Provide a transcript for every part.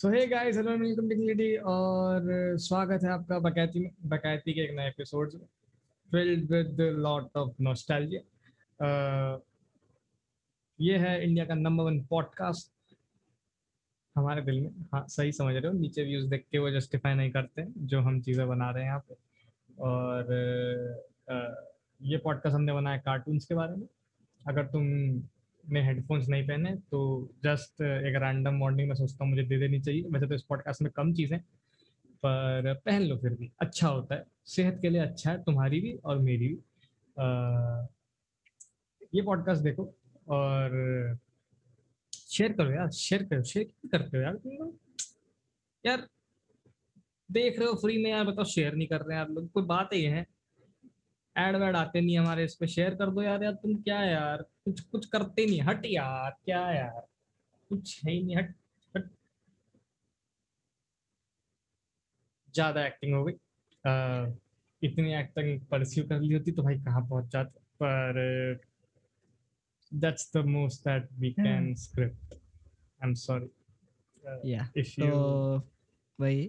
So hey guys hello welcome टिकलिटी और स्वागत है आपका बकैती में बकैती के एक नए एपिसोड में filled with lot of nostalgia ये है इंडिया का नंबर वन पॉडकास्ट हमारे दिल में हाँ सही समझ रहे हो नीचे व्यूज़ देख के वो जस्टिफाई नहीं करते जो हम चीज़ें बना रहे हैं यहाँ पे। और uh, ये पॉडकास्ट हमने बनाया कार्टून्स के बारे में। अगर तुम ने हेडफोन्स नहीं पहने तो जस्ट एक रैंडम मॉर्निंग में सोचता हूँ मुझे दे देनी चाहिए। वैसे तो इस पॉडकास्ट में कम चीज़ें पर पहन लो फिर भी। अच्छा होता है। सेहत के लिए अच्छा है तुम्हारी भी और मेरी भी। आ, ये पॉडकास्ट देखो और शेयर करो यार शेयर करो शेयर क्यों करते हो यार तुम लोग? यार देख रहे हो फ्री में यार बताओ शेयर नहीं कर रहे हैं आप लोग। कोई बात ही है। एड वेड आते नहीं हमारे इस पे। शेयर कर दो यार यार तुम क्या यार? कुछ कुछ करते नहीं। हट यार क्या यार? कुछ है ही नहीं। हट हट ज़्यादा एक्टिंग हो गई। uh, इतनी एक्टिंग परस्यू कर ली होती तो भाई कहाँ पहुँच जाते? पर that's the most that we can script I am sorry या if तो वही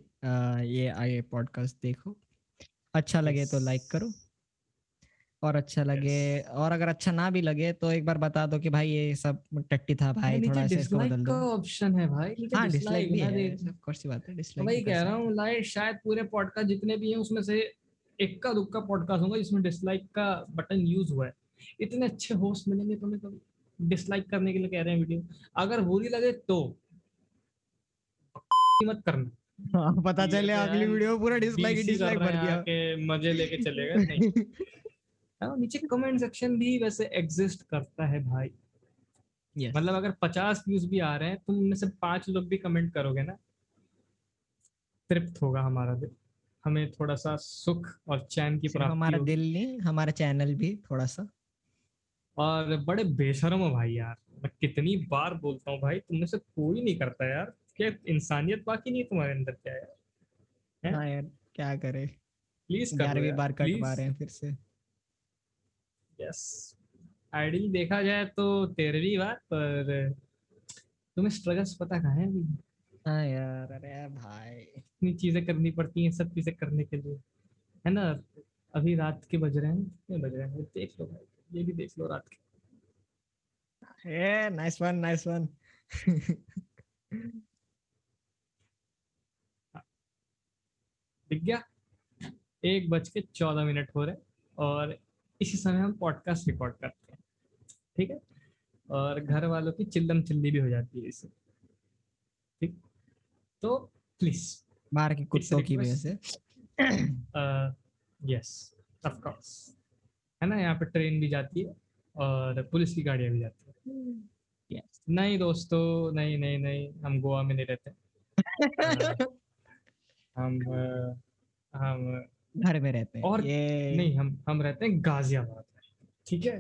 ये आगे पॉडकास्ट देखो। अच्छा लगे तो लाइक करो। और अच्छा लगे yes. और अगर अच्छा ना भी लगे तो एक बार बता दो कि भाई ये सब टट्टी था भाई थोड़ा ऐसे इसको बदल दो। ऑप्शन है भाई हाँ डिसलाइक भी है ऑफ़ कोर्स बात है डिसलाइक वही कह रहा हूँ लाइक शायद पूरे पॉडकास्ट जितने भी हैं उसमें से इक्का दुक्का पॉडकास्ट होगा जिसमें डिसलाइक का बटन यूज़ हुआ है। इतने अच्छे होस्ट मिलेंगे तुम्हें कभी डिसलाइक करने के लिए कह रहे हैं वीडियो अगर बुरी लगे तो मत करना। हाँ, पता चले तो अगली वीडियो पूरा डिसलाइक कर डिसलाइक भर दिया मज़े लेके चले गए नहीं? हाँ, नीचे कमेंट सेक्शन भी वैसे एग्जिस्ट करता है भाई। Yes. मतलब अगर पचास व्यूज़ भी आ रहे हैं तुम में से पाँच लोग भी कमेंट करोगे ना? तृप्त होगा हमारा दिल। हमें थोड़ा सा सुख और चैन की प्राप्ति हमारा दिल नहीं हमारा चैनल भी थोड़ा सा और बड़े बेशरम हो भाई यार। मैं कितनी बार बोलता हूँ भाई तुमने से कोई नहीं करता यार। क्या इंसानियत बाकी नहीं तुम्हारे अंदर क्या यार? हैं? हाँ यार क्या करे? प्लीज़ ग्यारहवीं बार कटवा रहे हैं फिर से। यस आइडियली देखा जाए तो तेरहवीं बार पर तुम्हें स्ट्रगल्स पता कहाँ है अभी? हाँ यार अरे भाई। इतनी चीज़ें करनी पड़ती हैं सब चीज़ें करने के लिए। है ना? अभी रात के बज रहे हैं। कितने बज रहे हैं? देख लो भाई ये भी देख लो रात के। A nice one nice one दिख गया एक बज के चौदह मिनट हो रहे और इसी समय हम पॉडकास्ट रिकॉर्ड करते हैं। ठीक है? और घर वालों की चिल्लम चिल्ली भी हो जाती है इससे। ठीक? तो प्लीज़ बाहर के कुत्तों की वजह से। यस ऑफ़ कोर्स है ना? यहाँ पे ट्रेन भी जाती है और पुलिस की गाड़ियाँ भी जाती है। Yes. नहीं दोस्तों नहीं नहीं नहीं हम गोवा में नहीं रहते। हम हम घर में रहते हैं। और नहीं हम हम रहते हैं गाजियाबाद में। ठीक है?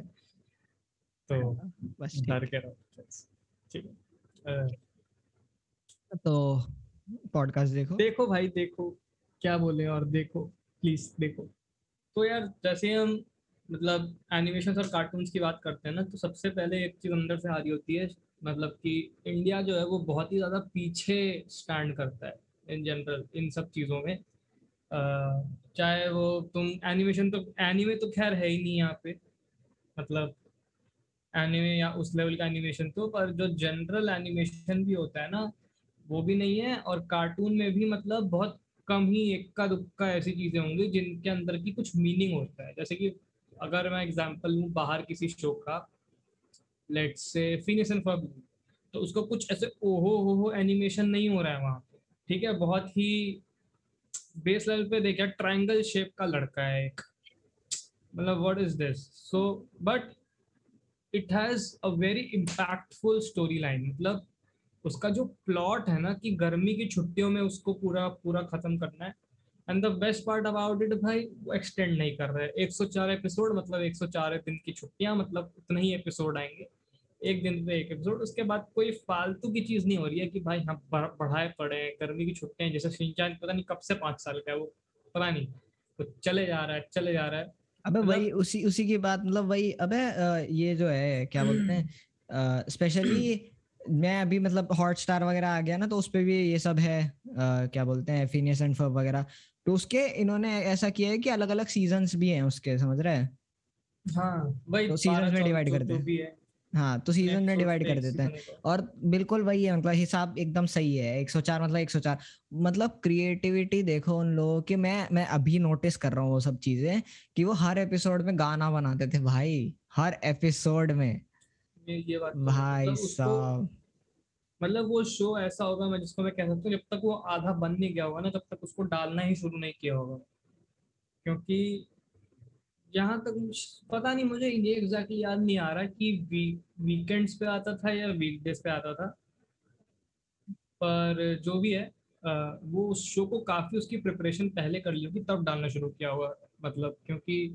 तो बस ठीक डर के रहो ठीक है। तो पॉडकास्ट देखो। देखो भाई देखो। क्या बोले और देखो प्लीज़ देखो। तो यार जैसे हम मतलब एनिमेशन और कार्टून की बात करते हैं ना तो सबसे पहले एक चीज़ अंदर से आ रही होती है मतलब कि इंडिया जो है वो बहुत ही ज़्यादा पीछे स्टैंड करता है इन जनरल इन सब चीज़ों में। चाहे वो तुम एनिमेशन तो एनिमे तो खैर है ही नहीं यहाँ पे। मतलब एनिमे या उस लेवल का एनिमेशन तो पर जो जनरल एनिमेशन भी होता है ना, वो भी नहीं है। और कार्टून में भी मतलब बहुत कम ही इक्का दुक्का ऐसी चीज़ें होंगी जिनके अंदर की कुछ मीनिंग होता है। जैसे कि अगर मैं एग्ज़ाम्पल लूँ बाहर किसी शो का लेट से फिनिश एंड फर्ब तो उसको कुछ ऐसे ओहो हो हो एनिमेशन नहीं हो रहा है वहाँ पे। ठीक है, बहुत ही बेस लेवल पे देखा ट्राइंगल शेप का लड़का है एक। मतलब what is this so but it has a very impactful story line मतलब उसका जो प्लॉट है ना कि गर्मी की छुट्टियों में उसको पूरा पूरा खत्म करना है। And the best part about it भाई, वो एक्सटेंड नहीं कर रहे 104 एपिसोड मतलब 104 दिन की छुट्टियाँ मतलब उतने ही एपिसोड आएँगे। एक दिन पे एक एपिसोड उसके बाद कोई फालतू की चीज़ नहीं हो रही है कि भाई हम पड़े हैं गर्मी की छुट्टियाँ जैसे शिनचान पता नहीं कब से पाँच साल का है वो पता नहीं। तो चले जा रहा है चले जा रहा है। अबे मतलब- वही उसी उसी की बात मतलब वही अबे ये जो है क्या बोलते हैं स्पेशली मैं अभी मतलब हॉटस्टार वगैरह आ गया ना तो उस पे भी ये सब है आ, क्या बोलते हैं फिनियस एंड फब वगैरह। तो उसके इन्होंने ऐसा किया है कि अलग अलग सीज़न भी हैं उसके समझ रहे हैं? हाँ भाई तो seasons में divide करते हैं। है तो सीज़न में डिवाइड कर देते हैं। और बिल्कुल वही है मतलब हिसाब एकदम सही है 104 मतलब 104 मतलब क्रिएटिविटी देखो उन लोगों की मैं मैं अभी नोटिस कर रहा हूँ वो सब चीज़ें कि वो हर एपिसोड में गाना बनाते थे भाई हर एपिसोड में। ये ये बात तो भाई मतलब साहब। मतलब वो शो ऐसा होगा मैं जिसको मैं कह सकता हूँ जब तक वो आधा बन नहीं गया होगा ना तब तक उसको डालना ही शुरू नहीं किया होगा। क्योंकि जहाँ तक पता नहीं मुझे ये एग्जैक्टली याद नहीं आ रहा कि वी, वीकेंड्स पे आता था या वीकडेज पे आता था। पर जो भी है वो उस शो को काफ़ी उसकी प्रिपरेशन पहले कर ली होगी तब डालना शुरू किया हुआ मतलब क्योंकि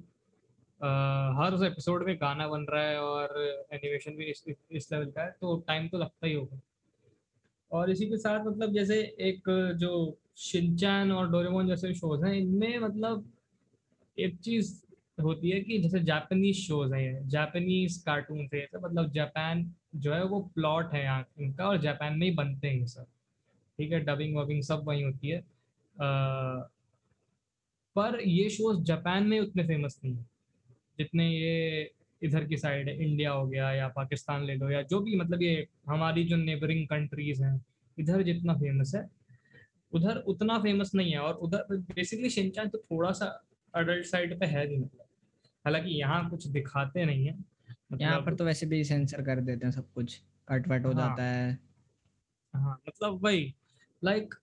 हर उस एपिसोड में गाना बन रहा है और एनिमेशन भी इस, इस लेवल का है तो टाइम तो लगता ही होगा। और इसी के साथ मतलब जैसे एक जो शिनचैन और डोरेमोन जैसे शोज़ हैं इनमें मतलब एक चीज़ होती है कि जैसे जापानीज शोज़ हैं जापानीज कार्टून है सब मतलब जापान जो है वो प्लॉट है यहाँ इनका और जापान में ही बनते हैं सब। ठीक है डबिंग वबिंग सब वहीं होती है। अ, पर ये शोज़ जापान में उतने फ़ेमस नहीं है जितने ये इधर की साइड है इंडिया हो गया या पाकिस्तान ले लो या जो भी मतलब ये हमारी जो नेबरिंग कंट्रीज़ हैं इधर जितना फ़ेमस है उधर उतना फ़ेमस नहीं है और उधर बेसिकली शिनचैन तो थोड़ा सा अडल्ट साइड पे है नहीं मतलब। हालाँकि यहाँ कुछ दिखाते नहीं है मतलब यहाँ पर तो वैसे भी सेंसर कर देते हैं सब कुछ कट वट हो हाँ। जाता है हाँ मतलब वही लाइक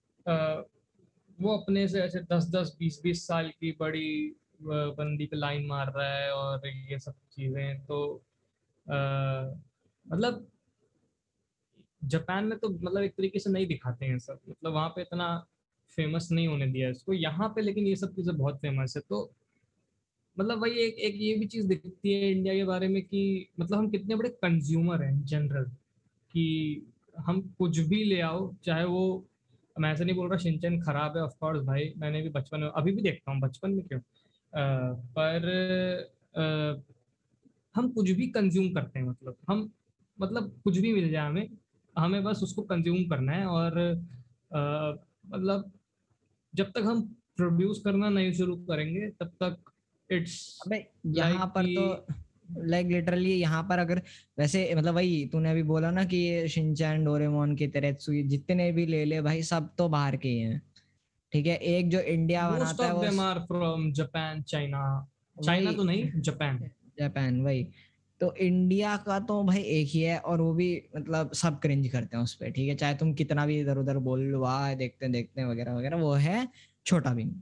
वो अपने से ऐसे दस दस बीस बीस साल की बड़ी बंदी पे लाइन मार रहा है और ये सब चीज़ें तो अ, मतलब जापान में तो मतलब एक तरीके से नहीं दिखाते हैं सब मतलब वहाँ पे इतना फ़ेमस नहीं होने दिया इसको यहाँ पे लेकिन ये सब चीज़ें बहुत फ़ेमस है तो मतलब वही एक एक ये भी चीज़ दिखती है इंडिया के बारे में कि मतलब हम कितने बड़े कंज्यूमर हैं जनरल कि हम कुछ भी ले आओ चाहे वो मैं ऐसा नहीं बोल रहा शिनचैन खराब है ऑफकोर्स भाई मैंने भी बचपन में अभी भी देखता हूँ बचपन में क्यों? अ, पर अ, हम कुछ भी कंज्यूम करते हैं मतलब हम मतलब कुछ भी मिल जाए हमें हमें बस उसको कंज्यूम करना है और अ, मतलब जब तक हम प्रोड्यूस करना नहीं शुरू करेंगे तब तक इट्स अबे यहाँ पर तो लाइक लिटरली यहाँ पर अगर वैसे मतलब वही तूने अभी बोला ना कि ये शिनचैन डोरेमोन की तरह जितने भी ले ले भाई सब तो बाहर के ही हैं। ठीक है एक जो इंडिया बनाता है वो are from Japan China China तो नहीं जापान जापान वही। तो इंडिया का तो भाई एक ही है और वो भी मतलब सब क्रिंज करते हैं उस पर ठीक है? चाहे तुम कितना भी इधर उधर बोल वाह देखते देखते वगैरह वगैरह वो है छोटा भीम।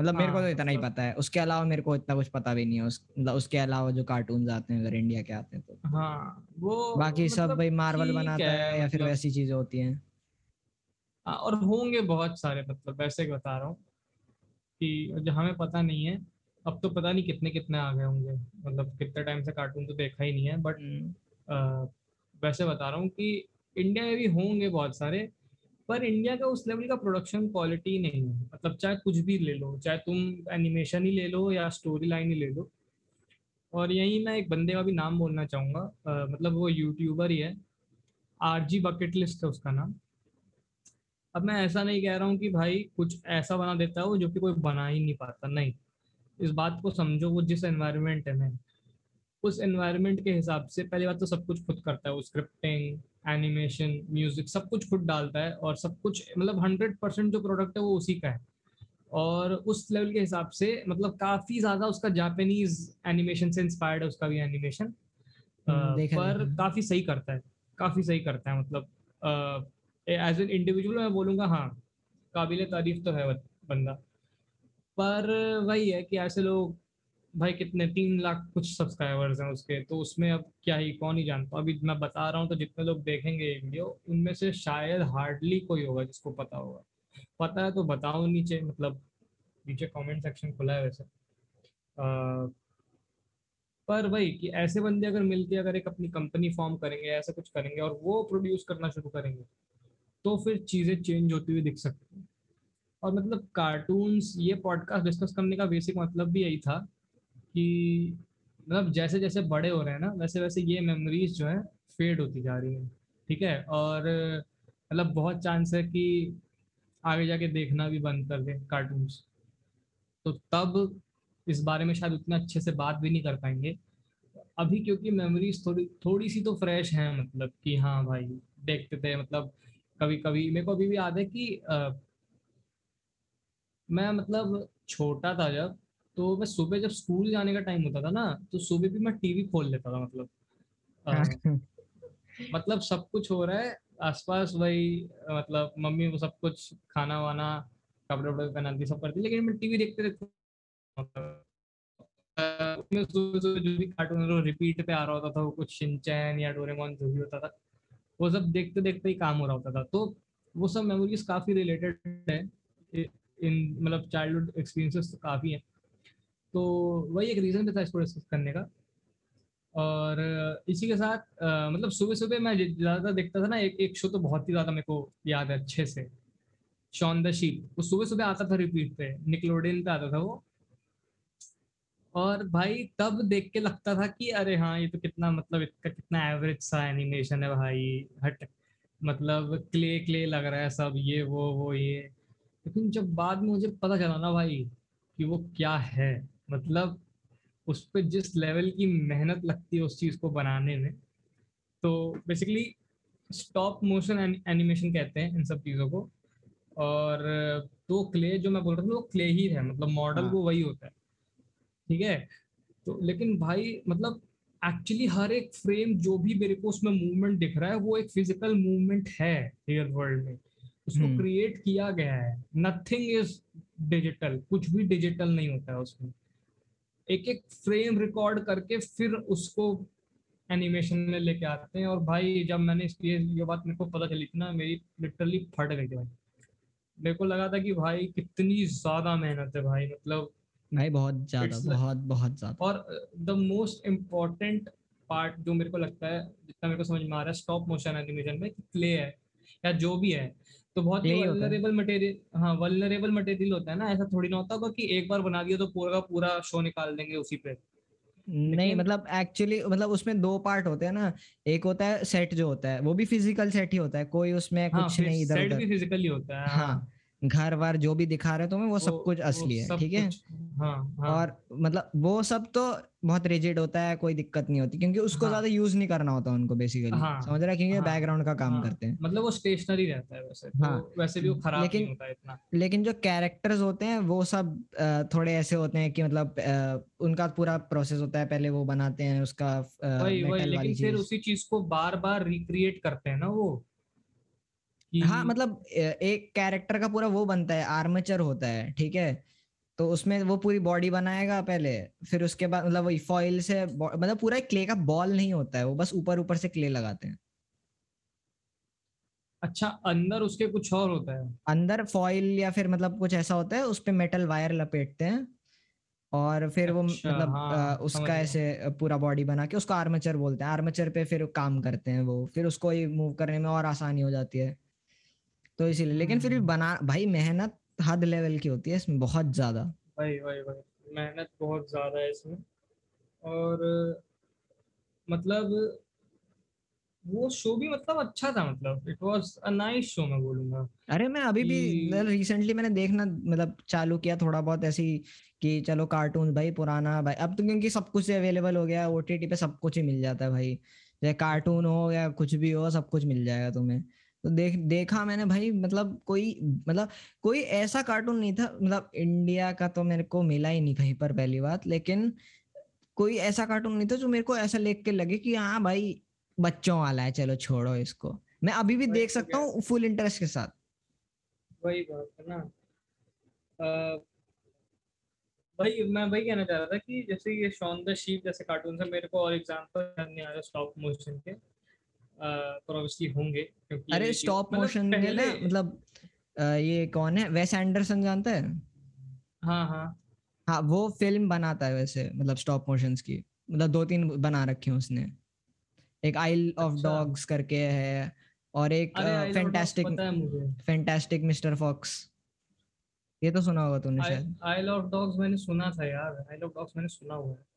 मतलब मेरे को तो हाँ, इतना ही पता है। उसके अलावा मेरे को इतना कुछ पता भी नहीं है। उस मतलब उसके अलावा जो कार्टून आते हैं अगर इंडिया के आते हैं तो। हाँ वो बाकी मतलब सब भाई मार्वल बनाता है या फिर मतलब- वैसी चीज़ें होती हैं। हाँ, और होंगे बहुत सारे मतलब वैसे बता रहा हूँ कि जो हमें पता नहीं है अब तो पता नहीं कितने कितने आ गए होंगे। मतलब कितने टाइम से कार्टून तो देखा ही नहीं है बट हम्म, वैसे बता रहा हूँ कि इंडिया में भी होंगे बहुत सारे पर इंडिया का उस लेवल का प्रोडक्शन क्वालिटी नहीं है। मतलब चाहे कुछ भी ले लो, चाहे तुम एनिमेशन ही ले लो या स्टोरी लाइन ही ले लो। और यही मैं एक बंदे का भी नाम बोलना चाहूँगा। मतलब वो यूट्यूबर ही है। आर जी बकेट लिस्ट है उसका नाम। अब मैं ऐसा नहीं कह रहा हूँ कि भाई कुछ ऐसा बना देता है जो कि कोई बना ही नहीं पाता। नहीं। इस बात को समझो, वो जिस एनवायरमेंट है ना उस एनवायरनमेंट के हिसाब से पहली बात तो सब कुछ खुद करता है वो स्क्रिप्टिंग एनिमेशन म्यूज़िक सब कुछ खुद डालता है और सब कुछ मतलब हंड्रेड परसेंट जो प्रोडक्ट है वो उसी का है। और उस लेवल के हिसाब से मतलब काफ़ी ज़्यादा उसका जापानीज एनिमेशन से इंस्पायर्ड है उसका भी एनिमेशन हम्म, पर काफ़ी सही करता है काफ़ी सही करता है मतलब एज एन इंडिविजुअल मैं बोलूँगा हाँ काबिल तारीफ़ तो है बंदा। पर वही है कि ऐसे लोग भाई कितने तीन लाख कुछ सब्सक्राइबर्स हैं उसके तो उसमें अब क्या ही कौन ही जानता? अभी मैं बता रहा हूँ तो जितने लोग देखेंगे ये वीडियो उनमें से शायद हार्डली कोई होगा जिसको पता होगा। पता है तो बताओ नीचे मतलब नीचे कमेंट सेक्शन खुला है वैसे। अ, पर भाई कि ऐसे बंदे अगर मिलके अगर एक अपनी कंपनी फॉर्म करेंगे ऐसा कुछ करेंगे और वो प्रोड्यूस करना शुरू करेंगे तो फिर चीज़ें चेंज होती हुई दिख सकती हैं। और मतलब कार्टून्स ये पॉडकास्ट डिस्कस करने का बेसिक मतलब भी यही था कि मतलब जैसे जैसे बड़े हो रहे हैं ना वैसे वैसे ये मेमोरीज जो है फेड होती जा रही हैं ठीक है? और मतलब बहुत चांस है कि आगे जाके देखना भी बंद कर दे कार्टून्स तो तब इस बारे में शायद उतना अच्छे से बात भी नहीं कर पाएँगे। अभी क्योंकि मेमोरीज थोड़ी थोड़ी सी तो फ्रेश हैं मतलब कि हाँ भाई देखते थे मतलब कभी कभी मेरे को अभी भी याद है कि आ, मैं मतलब छोटा था जब तो मैं सुबह जब स्कूल जाने का टाइम होता था ना तो सुबह भी मैं टीवी खोल लेता था मतलब। आ, मतलब सब कुछ हो रहा है आसपास वही मतलब मम्मी वो सब कुछ खाना वाना कपड़े वपड़े पहनाती सब करती लेकिन मैं टीवी देखते मतलब जो भी कार्टून रिपीट पे आ रहा होता था वो कुछ शिनचैन या डोरेमोन जो भी होता था वो सब देखते देखते ही काम हो रहा होता था। तो वो सब मेमोरीज काफ़ी रिलेटेड है इन मतलब चाइल्डहुड एक्सपीरियंसेस तो काफ़ी है। तो वही एक रीजन भी था इसको डिस्कस करने का। और इसी के साथ आ, मतलब सुबह सुबह मैं ज़्यादा देखता था ना एक एक शो तो बहुत ही ज़्यादा मेरे को याद है अच्छे से। शॉन द शीप वो सुबह सुबह आता था रिपीट पे निकलोडियन पे आता था वो। और भाई तब देख के लगता था कि अरे हाँ ये तो कितना मतलब इसका कितना एवरेज सा एनिमेशन है भाई हट। मतलब क्ले क्ले लग रहा है सब ये वो वो ये। लेकिन जब बाद में मुझे पता चला ना भाई कि वो क्या है मतलब उस पर जिस लेवल की मेहनत लगती है उस चीज़ को बनाने में तो बेसिकली स्टॉप मोशन एनिमेशन कहते हैं इन सब चीज़ों को। और तो क्ले जो मैं बोल रहा था वो क्ले ही है मतलब मॉडल हाँ। वो वही होता है ठीक है? तो लेकिन भाई मतलब एक्चुअली हर एक फ्रेम जो भी मेरे को उसमें मूवमेंट दिख रहा है वो एक फ़िज़िकल मूवमेंट है रियल वर्ल्ड में। उसको क्रिएट हम्म। किया गया है। नथिंग इज़ डिजिटल कुछ भी डिजिटल नहीं होता है उसमें। एक एक फ्रेम रिकॉर्ड करके फिर उसको एनिमेशन में लेके आते हैं। और भाई जब मैंने इसकी ये बात मेरे को पता चली थी ना मेरी लिटरली फट गई थी भाई। मेरे को लगा था कि भाई कितनी ज़्यादा मेहनत है भाई मतलब भाई बहुत ज़्यादा बहुत बहुत ज़्यादा। और द मोस्ट इम्पोर्टेंट पार्ट जो मेरे को लगता है जितना मेरे को समझ में आ रहा है स्टॉप मोशन एनिमेशन में प्ले है या जो भी है तो बहुत ही वल्नरेबल मटेरियल हाँ। वल्नरेबल मटेरियल होता है ना ऐसा थोड़ी ना होता होगा कि एक बार बना दिया तो पूरा का पूरा शो निकाल देंगे उसी पे। नहीं मतलब एक्चुअली मतलब उसमें दो पार्ट होते हैं ना एक होता है सेट जो होता है वो भी फ़िज़िकल सेट ही होता है कोई उसमें हाँ, कुछ नहीं इधर सेट भी फिजिकली होता है हाँ, हाँ घर वार जो भी दिखा रहे तुम्हें वो, वो सब कुछ असली है ठीक है? हाँ, हाँ. और मतलब वो सब तो बहुत रिजिड होता है कोई दिक्कत नहीं होती क्योंकि उसको हाँ. ज़्यादा यूज़ नहीं करना होता उनको बेसिकली हाँ, समझ रहा क्योंकि हाँ, बैकग्राउंड का काम हाँ, करते हैं। मतलब वो स्टेशनरी रहता है वैसे तो हाँ, तो वैसे भी वो खराब लेकिन, नहीं होता इतना। लेकिन जो कैरेक्टर्स होते हैं वो सब थोड़े ऐसे होते हैं कि मतलब उनका पूरा प्रोसेस होता है पहले वो बनाते हैं उसका वही वही लेकिन फिर उसी चीज़ को बार बार रिक्रिएट करते हैं ना वो। हाँ मतलब एक कैरेक्टर का पूरा वो बनता है आर्मेचर होता है ठीक है? तो उसमें वो पूरी बॉडी बनाएगा पहले फिर उसके बाद मतलब वही फॉइल से मतलब पूरा एक क्ले का बॉल नहीं होता है वो बस ऊपर ऊपर से क्ले लगाते हैं। अच्छा अंदर उसके कुछ और होता है? अंदर फॉइल या फिर मतलब कुछ ऐसा होता है उस पर मेटल वायर लपेटते हैं और फिर अच्छा, वो मतलब हाँ, उसका ऐसे पूरा बॉडी बना के उसको आर्मेचर बोलते हैं। आर्मेचर पे फिर काम करते हैं वो फिर उसको मूव करने में और आसानी हो जाती है। तो इसीलिए लेकिन फिर भी हम्म। बना भाई मेहनत हद लेवल की होती है इसमें बहुत ज़्यादा। भाई भाई भाई मेहनत बहुत ज़्यादा है इसमें। और मतलब वो शो भी मतलब अच्छा था मतलब it was a nice show मैं बोलूँगा अरे मैं अभी भी रिसेंटली मैंने देखना मतलब चालू किया थोड़ा बहुत ऐसी कि चलो कार्टून भाई पुराना भाई अब तो क्योंकि सब कुछ अवेलेबल हो गया ओटीटी पे सब कुछ ही मिल जाता है भाई। चाहे कार्टून हो या कुछ भी हो सब कुछ मिल जाएगा तुम्हें। तो देख देखा मैंने भाई मतलब कोई मतलब कोई ऐसा कार्टून नहीं था मतलब इंडिया का तो मेरे को मिला ही नहीं कहीं पर पहली बात लेकिन कोई ऐसा कार्टून नहीं था जो मेरे को ऐसा लेख के लगे कि हाँ भाई बच्चों वाला है चलो छोड़ो इसको। मैं अभी भी देख सकता हूँ फुल इंटरेस्ट के साथ। वही बात है ना। भाई मैं वही कहना चाह रहा था कि जैसे ये शॉन द शीप जैसे कार्टून से मेरे को और एग्जांपल नहीं आ रहा स्टॉप मोशन के। होंगे अरे स्टॉप मोशन मतलब में ना मतलब ये कौन है? वेस एंडरसन जानता है? हाँ हाँ। हाँ वो फ़िल्म बनाता है वैसे मतलब स्टॉप मोशंस की। मतलब दो तीन बना रखे हैं उसने। एक आइल ऑफ़ डॉग्स करके है और एक फैंटास्टिक फैंटास्टिक मिस्टर फॉक्स ये तो सुना होगा तूने शायद। आइल ऑफ़ डॉग्स मैंने सुना था यार। आइल ऑफ़ डॉग्स मैंने सुना हुआ है।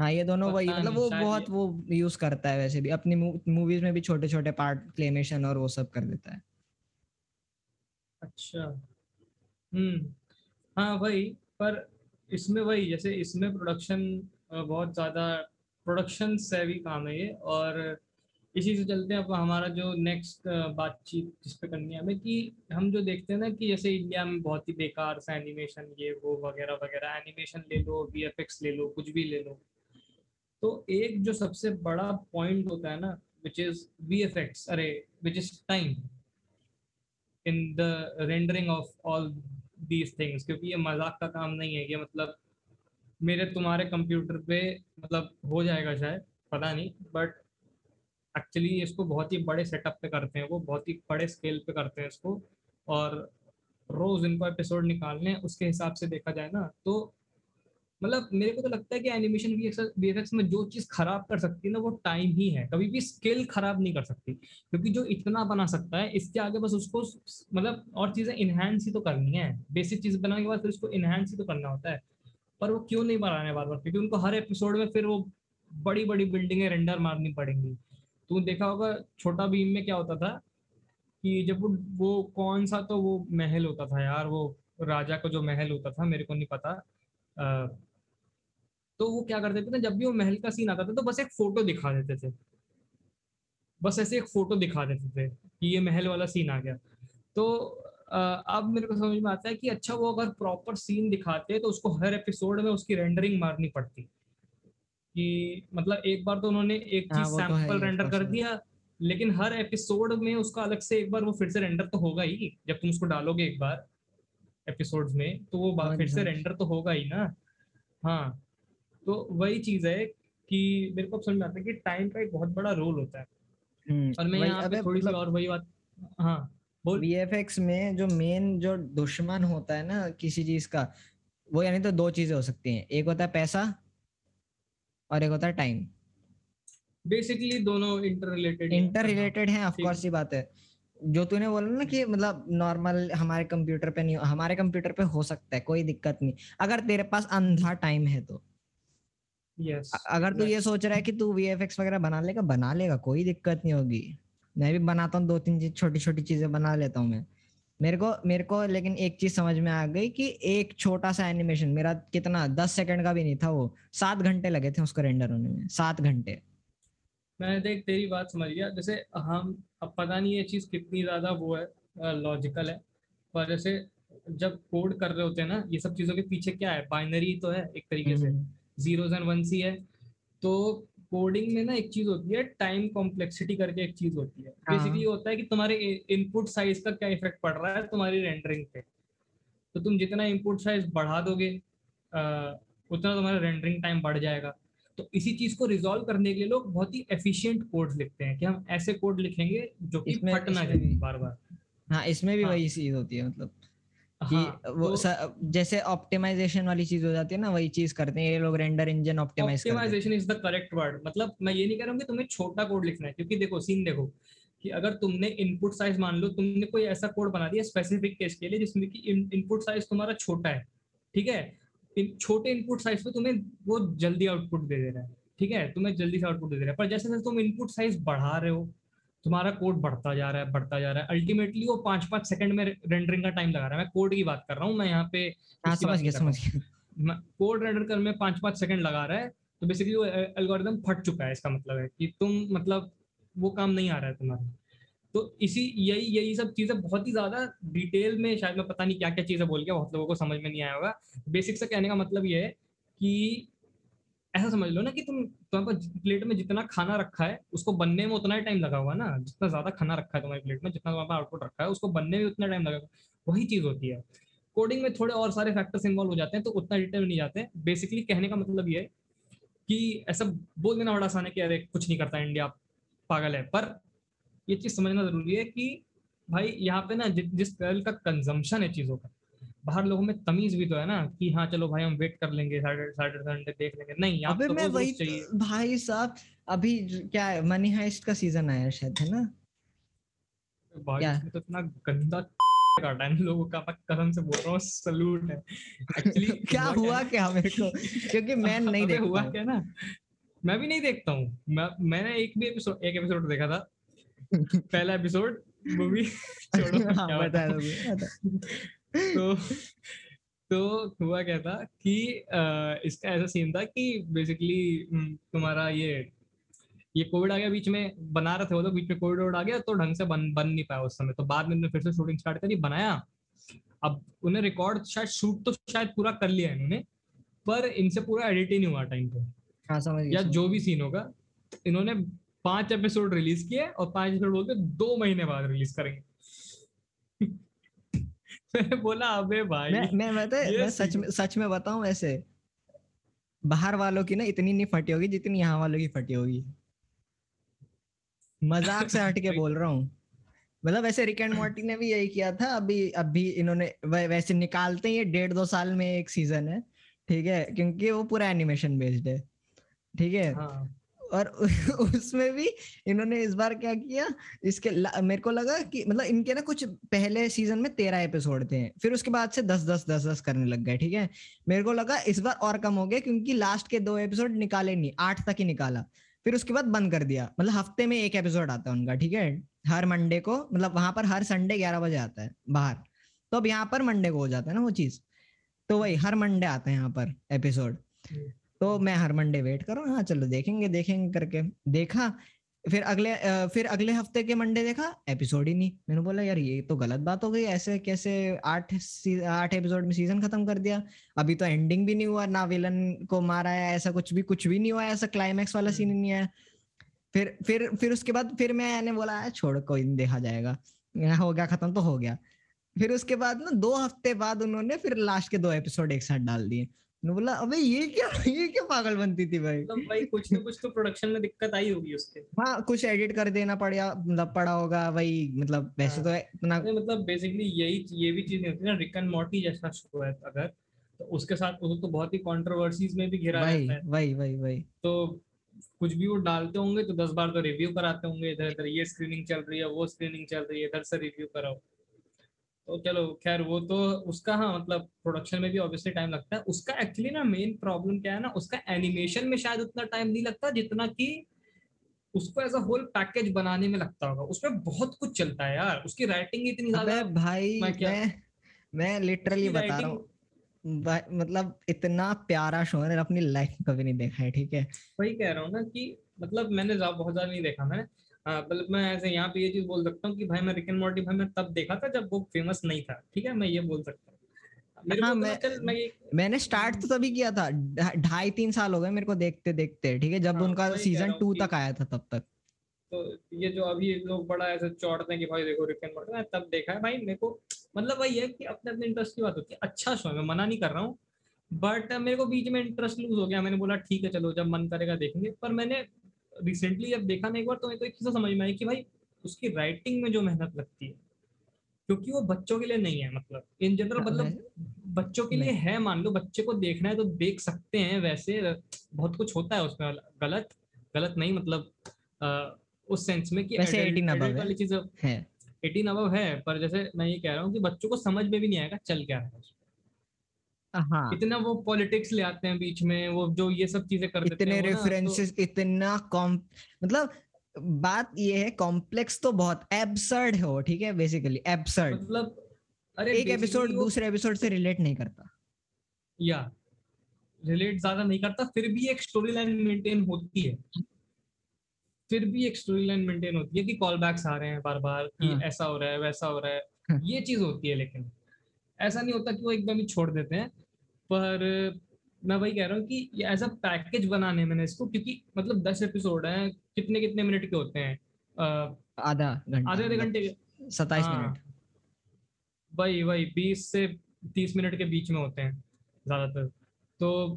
हाँ ये दोनों वही मतलब वो बहुत वो यूज़ करता है वैसे भी अपनी मूवीज़ में भी छोटे छोटे पार्ट क्लेमेशन और वो सब कर देता है। अच्छा। हम्म हाँ वही पर इसमें वही जैसे इसमें प्रोडक्शन बहुत ज़्यादा प्रोडक्शन सेवी काम है ये और इसी से चलते हैं अब हमारा जो नेक्स्ट बातचीत जिस पे करनी है हमें कि हम जो देखते हैं ना कि जैसे इंडिया में बहुत ही बेकार सा एनिमेशन ये वो वगैरह वगैरह एनिमेशन ले लो वी ले लो कुछ भी ले लो तो एक जो सबसे बड़ा पॉइंट होता है ना विच इज़ वी अरे which is time in the rendering of all these things क्योंकि ये मज़ाक का काम नहीं है, ये मतलब मेरे तुम्हारे कंप्यूटर पे मतलब हो जाएगा शायद, पता नहीं बट एक्चुअली इसको बहुत ही बड़े सेटअप पे करते हैं वो, बहुत ही बड़े स्केल पे करते हैं इसको, और रोज इनको एपिसोड निकालने, उसके हिसाब से देखा जाए ना तो मतलब मेरे को तो लगता है कि एनिमेशन वी में जो चीज़ खराब कर सकती है ना, वो टाइम ही है। कभी भी स्किल खराब नहीं कर सकती, क्योंकि जो इतना बना सकता है, इसके आगे बस उसको मतलब और चीज़ें इनहेंस ही तो करनी है। बेसिक चीज़ बनाने के बाद फिर उसको इनहेंस ही तो करना होता है। पर वो क्यों नहीं बनाने बार बार क्योंकि उनको हर एपिसोड में फिर वो बड़ी बड़ी बिल्डिंगें रेंडर मारनी पड़ेंगी। तो देखा होगा, छोटा भीम में क्या होता था कि जब वो वो कौन सा तो वो महल होता था यार, वो राजा का जो महल होता था, मेरे को नहीं पता। तो वो क्या करते थे ना जब भी वो महल का सीन आता था तो बस एक फ़ोटो दिखा देते थे। बस ऐसे एक फ़ोटो दिखा देते थे कि ये महल वाला सीन आ गया। तो अब मेरे को समझ में आता है कि अच्छा वो अगर प्रॉपर सीन दिखाते तो उसको हर एपिसोड में उसकी रेंडरिंग मारनी पड़ती। कि मतलब एक बार तो उन्होंने एक हाँ, चीज़ सैंपल तो रेंडर कर दिया लेकिन हर एपिसोड में उसका अलग से एक बार वो फिर से रेंडर तो होगा ही जब तुम उसको डालोगे एक बार एपिसोड्स में तो वो हाँ फिर से रेंडर हाँ तो होगा ही ना। हाँ तो वही चीज़ है कि मेरे को समझ में आता है कि टाइम का एक बहुत बड़ा रोल होता है। हम्म, और मैं यहाँ पे थोड़ी सी मतलब और वही बात हाँ बोल। वीएफएक्स में जो मेन जो दुश्मन होता है ना किसी चीज़ का वो यानी तो दो चीज़ें हो सकती हैं। एक होता है पैसा और एक होता है टाइम बेसिकली दोनों इंटर रिलेटेड इंटर रिलेटेड है ऑफ़ कोर्स ही बात है। जो तूने बोला ना कि मतलब नॉर्मल हमारे कंप्यूटर पे नहीं हमारे कंप्यूटर पे हो सकता है कोई दिक्कत नहीं। अगर तेरे पास अंधा टाइम है तो। Yes, अगर तू yes. ये सोच रहा है कि तू वीएफएक्स वगैरह बना लेगा बना लेगा कोई दिक्कत नहीं होगी। मैं भी बनाता हूँ दो तीन चीज़ छोटी छोटी चीज़ें बना लेता हूँ मैं। मेरे को मेरे को लेकिन एक चीज़ समझ में आ गई कि एक छोटा सा एनिमेशन मेरा कितना दस सेकंड का भी नहीं था वो सात घंटे लगे थे उसको रेंडर होने में सात घंटे। मैं देख तेरी बात समझ गया जैसे हम अब पता नहीं ये चीज़ कितनी ज़्यादा वो है लॉजिकल है पर जैसे जब कोड कर रहे होते हैं ना ये सब चीज़ों के पीछे क्या है? बाइनरी तो है एक तरीके से। जीरोस एंड वन सी है। तो कोडिंग में ना एक चीज़ होती है टाइम कॉम्प्लेक्सिटी करके एक चीज़ होती है। बेसिकली हाँ। होता है कि तुम्हारे इनपुट साइज़ का क्या इफ़ेक्ट पड़ रहा है तुम्हारी रेंडरिंग पे। तो तुम जितना इनपुट साइज़ बढ़ा दोगे उतना तुम्हारा रेंडरिंग टाइम बढ़ जाएगा। तो इसी चीज़ को रिजोल्व करने के लिए लोग बहुत ही एफिशिएंट कोड लिखते हैं कि हम ऐसे कोड लिखेंगे जो कि फट ना जाए बार बार हाँ इसमें भी हाँ, वही चीज़ होती है मतलब। कि हाँ, वो तो, जैसे ऑप्टिमाइजेशन वाली चीज़ हो जाती है ना वही चीज़ करते हैं ये लोग render engine optimise optimisation is the correct word मतलब मैं ये नहीं कह रहा हूँ कि तुम्हें छोटा कोड लिखना है क्योंकि देखो सीन देखो कि अगर तुमने इनपुट साइज़ मान लो तुमने कोई ऐसा कोड बना दिया स्पेसिफिक केस के लिए जिसमें कि इनपुट साइज़ तुम्हारा छोटा है ठीक है? इन छोटे इनपुट साइज़ पे तुम्हें वो जल्दी आउटपुट दे दे रहा है ठीक है? तुम्हें जल्दी से आउटपुट दे दे रहा है। पर जैसे जैसे तुम इनपुट साइज़ बढ़ा रहे हो तुम्हारा कोड बढ़ता जा रहा है बढ़ता जा रहा है। अल्टीमेटली वो पाँच पाँच सेकंड में रेंडरिंग का टाइम लगा रहा है। मैं कोड की बात कर रहा हूँ मैं यहाँ पे हाँ, समझ गया समझ गया। कोड रेंडर कर में पाँच पाँच सेकंड लगा रहा है तो बेसिकली वो एल्गोरिदम फट चुका है इसका मतलब है कि तुम मतलब वो काम नहीं आ रहा है तुम्हारा। तो इसी यही यही सब चीज़ें बहुत ही ज़्यादा डिटेल में शायद मैं पता नहीं क्या क्या चीज़ें बोल गया बहुत लोगों को समझ में नहीं आया होगा। बेसिक से कहने का मतलब ये है कि ऐसा समझ लो ना कि तुम, तुम्हारे प्लेट में जितना खाना रखा है, उसको बनने में उतना ही टाइम लगा हुआ ना। जितना ज़्यादा खाना रखा है तुम्हारी प्लेट में, जितना तुम्हारा आउटपुट रखा है, उसको बनने में उतना टाइम लगा वही चीज़ होती है। कोडिंग में थोड़े और सारे फैक्टर्स इन्वॉल्व हो जाते हैं तो उतना डिटेल नहीं जाते। बेसिकली कहने का मतलब ये है कि ऐसा बोल देना बड़ा आसान है कि अरे कुछ नहीं करता इंडिया पागल है। पर ये चीज़ समझना ज़रूरी है कि भाई यहाँ पे ना जिस लेवल का कंजम्पशन है चीज़ों का बाहर लोगों में तमीज भी तो है ना कि हाँ चलो भाई हम वेट कर लेंगे सैटरडे संडे देख लेंगे। नहीं अबे तो मैं वही चाहिए। भाई साहब अभी क्या है मनी हाइस्ट का सीज़न आया शायद है ना? भाई तो इतना गंदा काटा है लोगों का मैं कसम से बोल रहा हूँ सलूट है। एक्चुअली क्या हुआ क्या मेरे को? क्योंकि मैं नहीं देखता हुआ क्या ना? मैं भी नहीं देखता हूँ। मैं मैंने एक भी एपिसोड एक एपिसोड देखा था। पहला एपिसोड मूवी छोड़ो हाँ, बता। तो तो हुआ क्या था कि इसका ऐसा सीन था कि बेसिकली तुम्हारा ये ये कोविड आ गया बीच में बना रहे थे वो लोग बीच में कोविड आ गया तो ढंग से बन बन नहीं पाया उस समय। तो बाद में फिर से शूटिंग स्टार्ट करी बनाया। अब उन्हें रिकॉर्ड शायद शूट तो शायद पूरा कर लिया इन्होंने पर इनसे पूरा एडिट ही नहीं हुआ टाइम पे। हाँ समझ या जो भी सीन होगा इन्होंने पाँच एपिसोड रिलीज़ किए और पाँच एपिसोड बोलते दो महीने बाद रिलीज़ करेंगे। बोला अबे भाई। मैं मैं बता ये मैं सच में सच में बताऊँ ऐसे बाहर वालों की ना इतनी नहीं फटी होगी जितनी यहाँ वालों की फटी होगी। मज़ाक से हट के बोल रहा हूँ। मतलब वैसे रिक एंड मोर्टी ने भी यही किया था अभी अभी इन्होंने वैसे निकालते ही डेढ़ दो साल में एक सीज़न है ठीक है क्योंकि वो पूरा एनिमेशन बेस्ड है ठीक है? हाँ। और उसमें भी इन्होंने इस बार क्या किया, इसके मेरे को लगा कि मतलब इनके ना कुछ पहले सीज़न में तेरह एपिसोड थे, फिर उसके बाद से दस दस दस दस करने लग गए, ठीक है मेरे को लगा इस बार और कम हो गया क्योंकि लास्ट के दो एपिसोड निकाले नहीं, आठ तक ही निकाला, फिर उसके बाद बंद कर दिया मतलब हफ़्ते में एक एपिसोड आता है उनका, ठीक है हर मंडे को मतलब वहाँ पर हर संडे ग्यारह बजे आता है बाहर तो अब यहाँ पर मंडे को हो जाता है ना वो चीज़ तो वही हर मंडे आता है यहाँ पर एपिसोड। तो मैं हर मंडे वेट कर हूँ। चलो देखेंगे देखेंगे करके। देखा फिर अगले फिर अगले हफ़्ते के मंडे देखा एपिसोड ही नहीं। मैंने बोला यार ये तो गलत बात हो गई। ऐसे कैसे आठ आठ एपिसोड में सीज़न खत्म कर दिया? अभी तो एंडिंग भी नहीं हुआ ना विलन को मारा है ऐसा कुछ भी कुछ भी नहीं हुआ ऐसा क्लाइमैक्स वाला सीन नहीं है। फिर फिर फिर उसके बाद फिर मैंने बोला "आ, छोड़ कोई नहीं देखा जाएगा। हो गया खत्म तो हो गया। फिर उसके बाद ना दो हफ़्ते बाद उन्होंने फिर लास्ट के दो एपिसोड एक साथ डाल दिए। बोला अबे ये क्या ये क्या पागल बनती थी भाई? मतलब भाई कुछ ना कुछ तो प्रोडक्शन में दिक्कत आई होगी उसके। हाँ कुछ एडिट कर देना पड़ा मतलब पड़ा होगा वही मतलब वैसे हाँ। तो इतना अरे मतलब बेसिकली यही ये भी चीज़ नहीं होती ना रिक एंड मॉर्टी जैसा शो है अगर तो उसके साथ वो तो बहुत ही कंट्रोवर्सीज में भी घिरा रहता है। वही वही वही। तो कुछ भी वो डालते होंगे तो दस बार तो रिव्यू कराते होंगे इधर इधर ये स्क्रीनिंग चल रही है वो स्क्रीनिंग चल रही है इधर से रिव्यू कराओ। तो चलो खैर वो तो उसका हाँ मतलब प्रोडक्शन में भी ऑब्वियसली टाइम लगता है। उसका एक्चुअली ना मेन प्रॉब्लम क्या है ना उसका एनिमेशन में शायद उतना टाइम नहीं लगता जितना कि उसको एज अ होल पैकेज बनाने में लगता होगा। उसमें बहुत कुछ चलता है यार। उसकी राइटिंग इतनी ज़्यादा भाई मैं क्या- मैं मैं लिटरली बता रहा हूँ मतलब इतना प्यारा शो है अपनी लाइफ में कभी नहीं देखा है ठीक है? वही कह रहा हूँ ना कि मतलब मैंने बहुत ज़्यादा नहीं देखा। मैंने मतलब मैं ऐसे यहाँ पे ये चीज़ बोल सकता हूँ कि भाई मैं रिक एंड मॉर्टी भाई मैं तब देखा था जब वो फ़ेमस नहीं था ठीक है? मैं ये बोल सकता हूँ। मेरे हाँ, को तो मैं- चल मैं मैंने स्टार्ट तो तभी किया था ढाई तीन साल हो गए मेरे को देखते देखते ठीक है? जब हाँ, उनका सीज़न टू तक आया था तब तक। तो ये जो अभी लोग बड़ा ऐसे चौड़ते हैं कि भाई देखो रिक एंड मॉर्टी मैं तब देखा है भाई मेरे को मतलब वही है कि अपने अपने इंटरेस्ट की बात होती है। अच्छा शो है मैं मना नहीं कर रहा हूँ बट मेरे को बीच में इंटरेस्ट लूज हो गया। मैंने बोला ठीक है चलो जब मन करेगा देखेंगे। पर मैंने रिसेंटली जब देखा ना एक बार तो मेरे को एक चीज़ समझ में आई कि भाई उसकी राइटिंग में जो मेहनत लगती है क्योंकि वो बच्चों के लिए नहीं है मतलब इन जनरल मतलब बच्चों के लिए है मान लो बच्चे को देखना है तो देख सकते हैं वैसे बहुत कुछ होता है उसमें गलत गलत नहीं मतलब अ, उस सेंस में कि वैसे adult- 18 above है। वाली चीज़ है एटीन अबव है पर जैसे मैं ये कह रहा हूँ कि बच्चों को समझ में भी नहीं आएगा चल क्या रहा है। हाँ इतना वो पॉलिटिक्स ले आते हैं बीच में वो जो ये सब चीज़ें कर देते इतने हैं वो तो रेफरेंसेस इतना कॉम मतलब बात ये है कॉम्प्लेक्स तो बहुत एब्सर्ड है वो ठीक है बेसिकली एब्सर्ड मतलब अरे एक एपिसोड दूसरे एपिसोड से रिलेट नहीं करता। या रिलेट ज़्यादा नहीं करता फिर भी एक स्टोरी लाइन मेंटेन होती है। फिर भी एक स्टोरी लाइन मेंटेन होती है कि कॉल बैक्स आ रहे हैं बार बार कि हाँ। ऐसा हो रहा है वैसा हो रहा है। हाँ। ये चीज़ होती है लेकिन ऐसा नहीं होता कि वो एकदम ही छोड़ देते हैं। पर मैं वही कह रहा हूँ कि एज अ पैकेज बनाने मैंने इसको क्योंकि मतलब दस एपिसोड हैं कितने कितने मिनट के होते हैं? आधा घंटा। आधे आधे मतलब घंटे के सत्ताईस हाँ, मिनट वही वही बीस से तीस मिनट के बीच में होते हैं ज़्यादातर। तो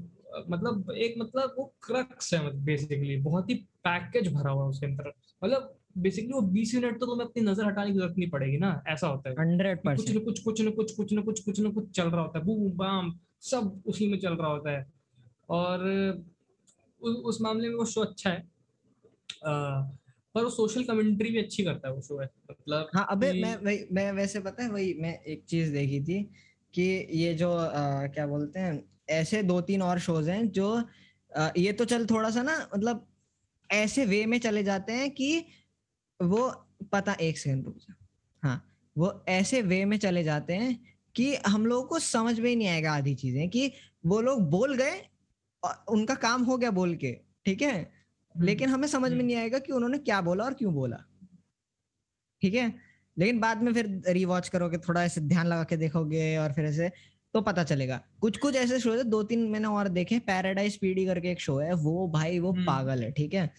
मतलब एक मतलब वो क्रक्स है बेसिकली बहुत ही पैकेज भरा हुआ है उसके अंदर। मतलब बेसिकली वो बीस मिनट तो तुम्हें अपनी नज़र हटाने की ज़रूरत नहीं पड़ेगी ना ऐसा होता है। हंड्रेड कुछ न कुछ कुछ न कुछ कुछ न कुछ कुछ न कुछ चल रहा होता है। बूम बाम सब उसी में चल रहा होता है। और उ, उस मामले में वो शो अच्छा है। पर वो सोशल कमेंट्री भी अच्छी करता है वो शो है। मतलब हाँ अबे मैं वही मैं वैसे पता है वही मैं एक चीज़ देखी थी कि ये जो आ, क्या बोलते हैं ऐसे दो तीन और शोज़ हैं जो आ, ये तो चल थोड़ा सा ना मतलब ऐसे वे में चले जाते हैं कि वो पता एक सेकंड रुक जा। हाँ वो ऐसे वे में चले जाते हैं कि हम लोगों को समझ में ही नहीं आएगा आधी चीज़ें कि वो लोग बोल गए और उनका काम हो गया बोल के ठीक है? लेकिन हमें समझ में हम्म। नहीं आएगा कि उन्होंने क्या बोला और क्यों बोला। ठीक है? लेकिन बाद में फिर रिवॉच करोगे थोड़ा ऐसे ध्यान लगा के देखोगे और फिर ऐसे तो पता चलेगा। कुछ कुछ ऐसे शो है दो तीन मैंने और देखे पैराडाइज पीडी करके एक शो है वो भाई वो हम्म। पागल है ठीक है?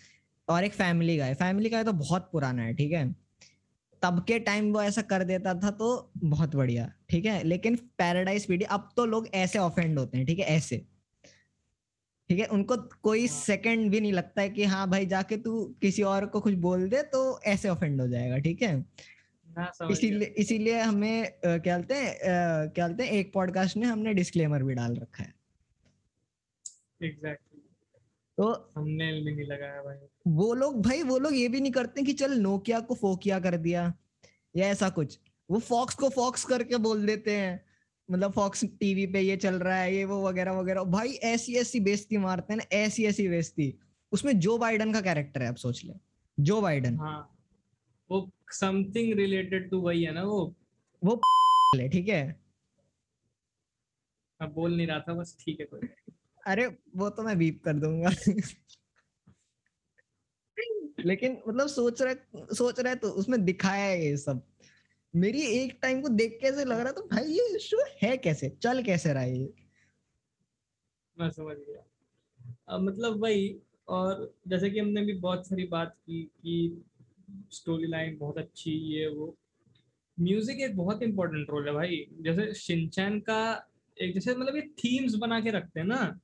और एक फैमिली का है। फैमिली का है तो बहुत पुराना है ठीक है? तब के टाइम वो ऐसा कर देता था तो बहुत बढ़िया ठीक है? लेकिन पैराडाइज पीडी अब तो लोग ऐसे ऑफेंड होते हैं ठीक है? ऐसे। ठीक है? उनको कोई हाँ। सेकंड भी नहीं लगता है कि हाँ भाई जाके तू किसी और को कुछ बोल दे तो ऐसे ऑफेंड हो जाएगा ठीक है? गया। इसीलिए इसीलिए हमें क्या बोलते हैं क्या बोलते हैं एक पॉडकास्ट में हमने डिस्क्लेमर भी डाल रखा है। एग्जैक्टली तो हमने भी नहीं लगाया भाई। वो लोग भाई वो लोग ये भी नहीं करते कि चल नोकिया को फोकिया कर दिया या ऐसा कुछ। वो फॉक्स को फॉक्स करके बोल देते हैं। मतलब फॉक्स टीवी पे ये चल रहा है ये वो वगैरह वगैरह। भाई ऐसी ऐसी बेइज्जती मारते हैं ना ऐसी ऐसी बेइज्जती। उसमें जो बाइडन का कैरेक्टर है आप सोच ले। जो बाइडन हाँ। वो समथिंग रिलेटेड टू वही है ना वो। वो है ठीक है? अब बोल नहीं रहा था बस ठीक है कोई अरे वो तो मैं बीप कर दूँगा। लेकिन मतलब सोच रहे सोच रहे तो उसमें दिखाया है ये सब। मेरी एक टाइम को देख के लग रहा था, भाई ये शो है कैसे? चल कैसे रहा है ये? मैं समझ गया। अब मतलब वही, और जैसे कि हमने भी बहुत सारी बात की कि स्टोरी लाइन बहुत अच्छी, ये, वो। म्यूज़िक एक बहुत इंपॉर्टेंट रोल है भाई। जैसे शिनचैन का एक, जैसे मतलब ये थीम्स बना के रखते हैं ना,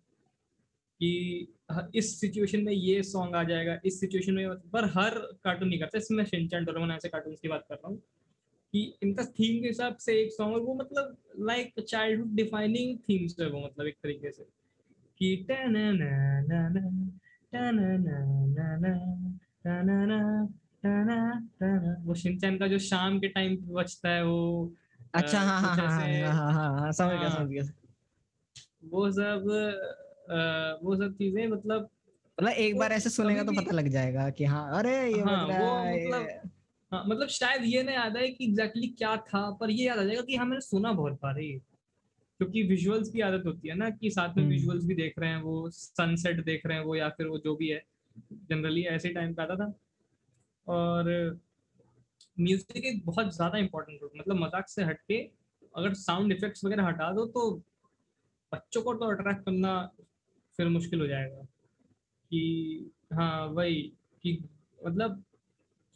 कि ह- इस सिचुएशन में ये सॉन्ग आ जाएगा इस सिचुएशन में पर हर कार्टून नहीं करता इसमें शिनचैन डोरेमोन ऐसे कार्टून की बात कर रहा हूँ कि इनका थीम के हिसाब से एक सॉन्ग है वो मतलब लाइक चाइल्डहुड डिफाइनिंग थीम्स है वो मतलब एक तरीके से कि। वो शिनचैन का जो शाम के टाइम बचता है वो अच्छा हाँ हाँ हाँ हाँ हाँ हाँ हाँ समझ गया हाँ। समझ गया वो सब वो सब चीज़ें मतलब मतलब एक बार ऐसे सुनेगा तो पता लग जाएगा कि हाँ अरे ये हाँ, वो मतलब हाँ मतलब शायद ये नहीं याद है कि एग्जैक्टली क्या था पर ये याद आ जाएगा कि हाँ मैंने सुना बहुत बार है ये। क्योंकि विजुअल्स की आदत होती है ना कि साथ में हम्म। विजुअल्स भी देख रहे हैं वो सनसेट देख रहे हैं वो या फिर वो जो भी है। जनरली ऐसे टाइम पे आता था। और म्यूज़िक एक बहुत ज़्यादा इंपॉर्टेंट रोल मतलब मज़ाक से हटके अगर साउंड इफेक्ट्स वगैरह हटा दो तो बच्चों को तो अट्रैक्ट करना फिर मुश्किल हो जाएगा। कि हाँ वही कि मतलब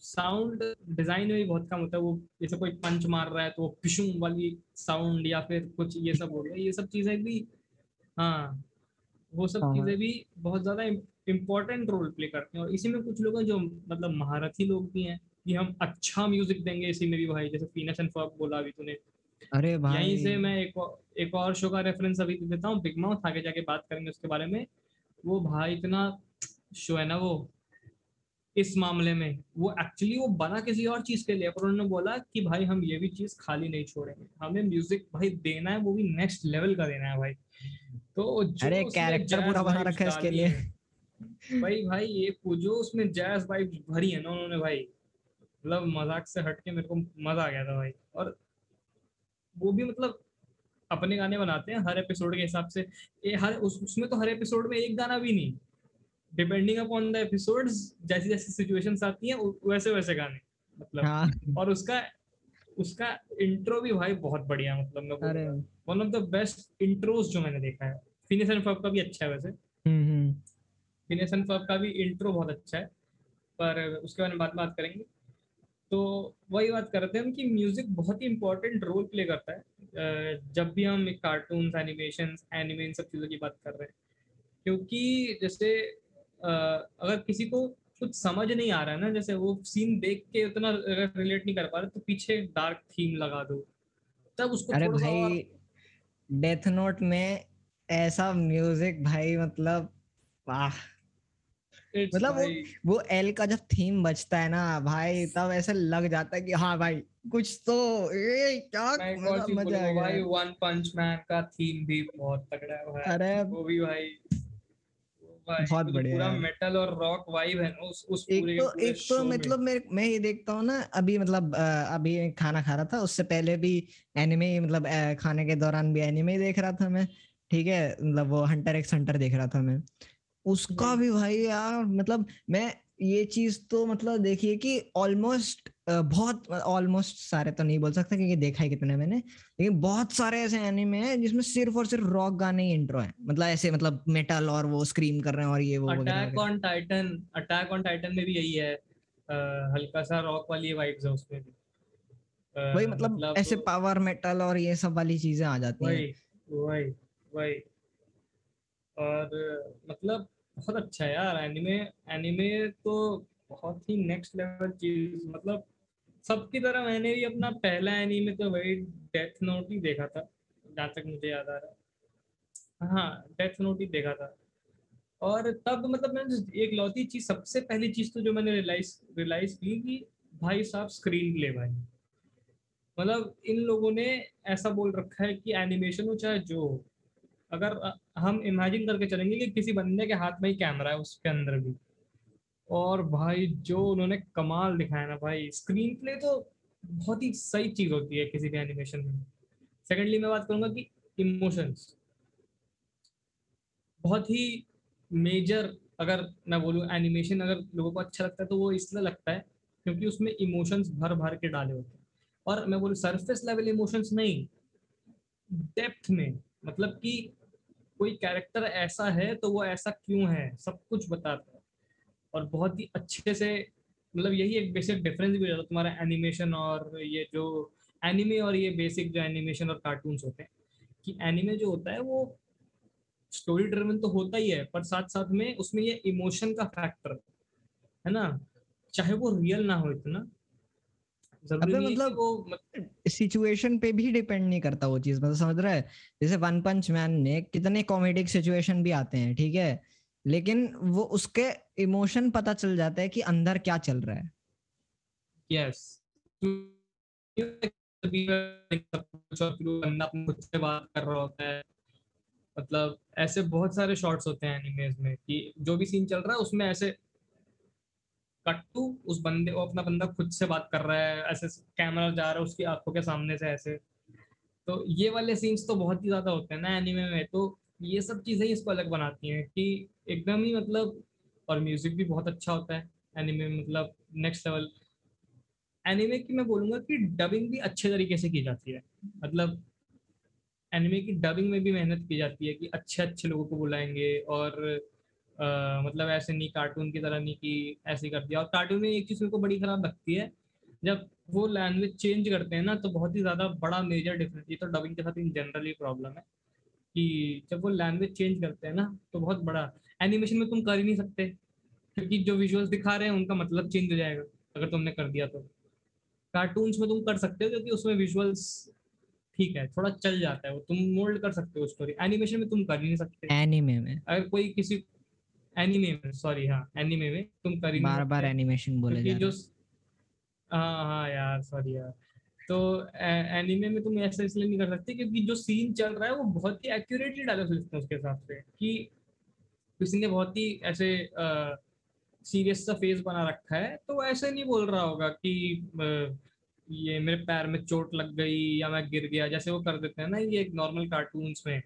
साउंड डिज़ाइन में भी बहुत कम होता है। वो जैसे कोई पंच मार रहा है तो वो पिशुम वाली साउंड या फिर कुछ ये सब हो गया। ये सब चीज़ें भी हाँ वो सब हाँ। चीज़ें भी बहुत ज़्यादा इम्पोर्टेंट रोल प्ले करते हैं। और इसी में कुछ लोग हैं जो मतलब महारथी लोग भी हैं कि हम अच्छा म्यूज़िक देंगे। इसी में भी भाई जैसे फीनस एंड फॉक बोला अभी तूने। अरे भाई यहीं से मैं एक एक और शो का रेफरेंस अभी देता हूँ। बिग माउथ आगे जाके बात करेंगे उसके बारे में। वो भाई इतना शो है ना वो इस मामले में। वो एक्चुअली वो बना किसी और चीज़ के लिए पर उन्होंने बोला कि भाई हम ये भी चीज़ खाली नहीं छोड़ेंगे। हमें म्यूज़िक भाई देना है वो भी नेक्स्ट लेवल का देना है भाई। तो अरे कैरेक्टर पूरा बना रखा है इसके लिए। भाई भाई ये वो जो उसमें जैज वाइब्स भरी है ना उन्होंने भाई मतलब मज़ाक से हटके मेरे को मज़ा आ गया था भाई। और वो भी मतलब अपने गाने बनाते हैं हर एपिसोड के हिसाब से। ये हर उस, उसमें तो हर एपिसोड में एक गाना भी नहीं। डिपेंडिंग अपॉन द एपिसोड्स जैसी जैसी सिचुएशंस आती हैं वैसे वैसे गाने मतलब। हाँ। और उसका उसका इंट्रो भी भाई बहुत बढ़िया मतलब मैं one of the best intros जो मैंने देखा है। फिनिश एंड फब का भी अच्छा है वैसे। फिनिश एंड फब का भी इंट्रो बहुत अच्छा है। पर उसके बारे में बात बात करेंगे। तो वही बात करते हैं हम कि म्यूज़िक बहुत ही इंपॉर्टेंट रोल प्ले करता है। जब भी हम कार्टून एनिमेशन एनिमे इन सब चीज़ों की बात कर रहे हैं। क्योंकि जैसे अगर किसी को कुछ समझ नहीं आ रहा है ना जैसे वो सीन देख के उतना रिलेट नहीं कर पा रहा तो पीछे डार्क थीम लगा दो। तब उसको अरे भाई डेथ नोट में ऐसा म्यूज़िक भाई मतलब वाह। मतलब वो वो एल का जब थीम बजता है ना भाई तब ऐसे लग जाता है कि हाँ भाई कुछ तो ए क्या मैं मज़ा आ भाई वन पंच मैन का थीम भी बहुत तगड़ा है अरे वो भी भाई बहुत बढ़िया पूरा मेटल और रॉक वाइब है ना उस उस एक पूरे तो पूरे एक तो मतलब मैं मैं ये देखता हूँ ना अभी मतलब अभी खाना खा रहा था उससे पहले भी एनिमे मतलब खाने के दौरान भी एनिमे देख रहा था मैं ठीक है? मतलब वो हंटर एक्स हंटर देख रहा था मैं। उसका हम्म। भी भाई यार मतलब मैं ये चीज़ तो मतलब देखिए कि ऑलमोस्ट बहुत ऑलमोस्ट सारे तो नहीं बोल सकता क्योंकि देखा है कितने मैंने लेकिन बहुत सारे ऐसे एनिमे हैं जिसमें सिर्फ़ और सिर्फ़ रॉक गाने ही इंट्रो है। मतलब ऐसे मतलब मेटल और वो स्क्रीम कर रहे हैं और ये वो Attack on Titan Attack on Titan में भी यही है। हल्का सा रॉक वाली वाइब्स है उसमें भी। वही मतलब ऐसे पावर मेटल और ये सब वाली चीज़ें आ जाती हैं। वही वही वही। और मतलब बहुत अच्छा यार एनिमे एनिमे तो बहुत ही नेक्स्ट लेवल चीज़ मतलब सबकी तरह मैंने भी अपना पहला एनीमे तो वही डेथ नोट ही देखा था, जहाँ तक मुझे याद आ रहा है। डेथ नोट ही देखा था। और तब मतलब मैंने एक लौती चीज़, सबसे पहली चीज़ तो जो मैंने रियलाइज़ रियलाइज़ की कि भाई साहब स्क्रीन प्ले भाई। मतलब इन लोगों ने ऐसा बोल रखा है कि एनिमेशन हो चाहे जो अगर हम इमेजिन करके चलेंगे कि किसी बंदे के हाथ में ही कैमरा है, उसके अंदर भी। और भाई, जो उन्होंने कमाल दिखाया ना भाई स्क्रीन प्ले तो बहुत ही सही चीज़ होती है किसी भी एनिमेशन में। सेकेंडली मैं बात करूँगा कि इमोशंस बहुत ही मेजर अगर मैं बोलूँ एनिमेशन अगर लोगों को अच्छा लगता है तो वो इसलिए लगता है, क्योंकि उसमें इमोशंस भर भर के डाले होते हैं। और मैं बोलूँ सरफेस लेवल इमोशंस नहीं डेप्थ में मतलब कि कोई कैरेक्टर ऐसा है तो वो ऐसा क्यों है? सब कुछ बताता है। और बहुत ही अच्छे से मतलब यही एक बेसिक डिफरेंस भी हो जाता है तुम्हारा एनिमेशन और ये जो एनिमे और ये बेसिक जो एनिमेशन और कार्टून्स होते हैं। कि एनिमे जो होता है, वो स्टोरी ड्रिवन तो होता ही है, पर साथ साथ में उसमें ये इमोशन का फैक्टर है ना? चाहे वो रियल ना हो इतना ज़रूरी अबे नहीं है कि मतलब वो सिचुएशन पे भी डिपेंड नहीं करता वो चीज़ मतलब समझ रहा है? जैसे वन पंच मैन में कितने कॉमेडिक सिचुएशन भी आते हैं ठीक है? लेकिन वो उसके इमोशन पता चल जाता है कि अंदर क्या चल रहा है। यस बंदा खुद से बात कर रहा होता है मतलब ऐसे बहुत सारे शॉट्स होते हैं एनिमेज में कि जो भी सीन चल रहा है उसमें ऐसे कट टू उस बंदे वो अपना बंदा खुद से बात कर रहा है, ऐसे कैमरा जा रहा है उसकी आँखों के सामने से ऐसे। तो ये वाले सीन्स तो बहुत ही ज़्यादा होते हैं ना एनिमे में तो ये सब चीज़ें इसको अलग बनाती हैं कि एकदम ही मतलब और म्यूज़िक भी बहुत अच्छा होता है एनिमे मतलब नेक्स्ट लेवल एनिमे की मैं बोलूँगा कि डबिंग भी अच्छे तरीके से की जाती है। मतलब एनिमे की डबिंग में भी मेहनत की जाती है कि अच्छे अच्छे लोगों को बुलाएँगे और अ, मतलब ऐसे नहीं कार्टून की तरह नहीं कि ऐसे कर दिया। और कार्टून में एक चीज़ मेरे को बड़ी खराब लगती है जब वो लैंग्वेज चेंज करते हैं ना तो बहुत ही ज़्यादा बड़ा मेजर डिफरेंस ये तो डबिंग के साथ इन जनरली प्रॉब्लम है कि जब वो लैंग्वेज चेंज करते हैं ना तो बहुत बड़ा एनिमेशन में तुम कर ही नहीं सकते क्योंकि जो विजुअल्स दिखा रहे हैं उनका मतलब चेंज हो जाएगा अगर तुमने कर दिया तो। कार्टून्स में तुम कर सकते हो क्योंकि उसमें विजुअल्स ठीक है थोड़ा चल जाता है वो तुम मोल्ड कर सकते हो स्टोरी एनिमेशन में तुम कर ही नहीं सकते। एनिमे में। अगर कोई किसी एनिमे में सॉरी हाँ एनिमे में तुम कर बार बार एनिमेशन बोले जा जो हाँ हाँ यार सॉरी यार। तो एनिमे में तुम ऐसा इसलिए नहीं कर सकते क्योंकि जो सीन चल रहा है वो बहुत ही एक्यूरेटली लिखते हैं उसके हिसाब से कि किसी ने बहुत ही ऐसे सीरियस सा फेस बना रखा है। तो ऐसे नहीं बोल रहा होगा कि अ, ये मेरे पैर में चोट लग गई या मैं गिर गया जैसे वो कर देते हैं ना ये नॉर्मल कार्टून्स में।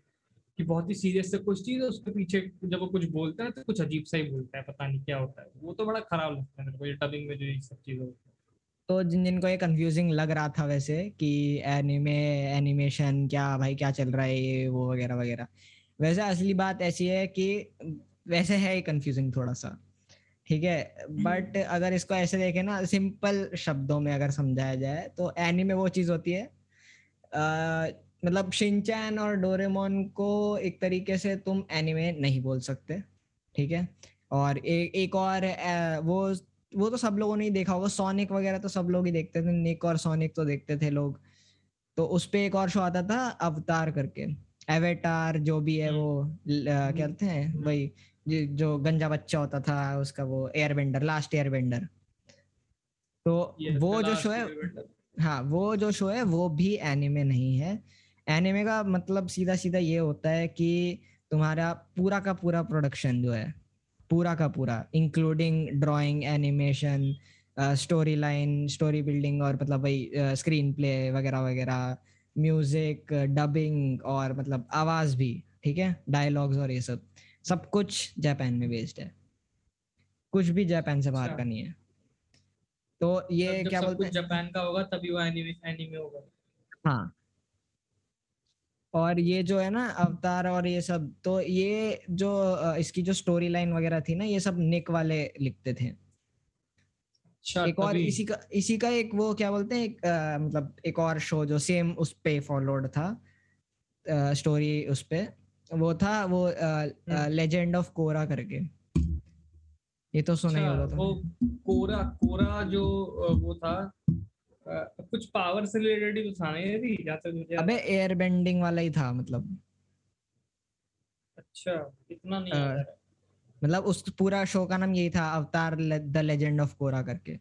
कि बहुत ही सीरियस से कुछ चीज़ है उसके पीछे जब वो कुछ बोलता है तो कुछ अजीब सा ही बोलता है पता नहीं क्या होता है। वो तो बड़ा खराब लगता है मेरे को ये डबिंग में जो ये सब चीज़ें होती है। तो जिन जिनको ये कंफ्यूजिंग लग रहा था वैसे कि एनिमे एनिमेशन क्या भाई क्या चल रहा है ये वो वगैरह वगैरह। वैसे असली बात ऐसी है कि वैसे है ही कंफ्यूजिंग थोड़ा सा ठीक है? बट अगर इसको ऐसे देखें ना सिंपल शब्दों में अगर समझाया जाए तो एनीमे वो चीज़ होती है अ, मतलब शिनचैन और डोरेमोन को एक तरीके से तुम एनीमे नहीं बोल सकते ठीक है? और ए, एक और अ, वो वो तो सब लोगों ने ही देखा होगा सोनिक वगैरह तो सब लोग ही देखते थे निक और सोनिक तो देखते थे लोग। तो उस पे एक और शो आता था अवतार करके। एवेटार जो भी है वो क्या कहते हैं वही ये जो गंजा बच्चा होता था उसका वो एयरबेंडर लास्ट एयरबेंडर तो Yes, वो जो शो है हाँ वो जो शो है वो भी एनिमे नहीं है। एनिमे का मतलब सीधा सीधा ये होता है कि तुम्हारा पूरा का पूरा प्रोडक्शन जो है पूरा का पूरा including drawing animation story line story building और मतलब वही स्क्रीन प्ले वगैरह वगैरह म्यूज़िक डबिंग और मतलब आवाज़ भी ठीक है? डायलॉग्स और ये सब। सब कुछ जापान में बेस्ड है। कुछ भी जापान से बाहर अच्छा। का नहीं है। तो ये क्या बोलते हैं? जापान का होगा तभी वो एनिमे एनिमे होगा। हाँ। और ये जो है ना अवतार और ये सब तो ये जो इसकी जो स्टोरी लाइन वगैरह थी ना ये सब निक वाले लिखते थे। अच्छा एक और इसी का इसी का एक वो क्या बोलते हैं एक अ, मतलब एक और शो जो सेम उस पे फॉलोड था आ, स्टोरी उस पे वो था वो। लेजेंड ऑफ़ कोरा करके। ये तो सुना ही अच्छा, होगा वो कोरा कोरा जो वो था कुछ पावर से रिलेटेड ही तो था ना ये भी जहाँ तक मुझे अबे एयर बेंडिंग वाला ही था मतलब। अच्छा इतना नहीं आ मतलब उस पूरा शो का नाम यही था अवतार द लेजेंड ऑफ़ कोरा करके।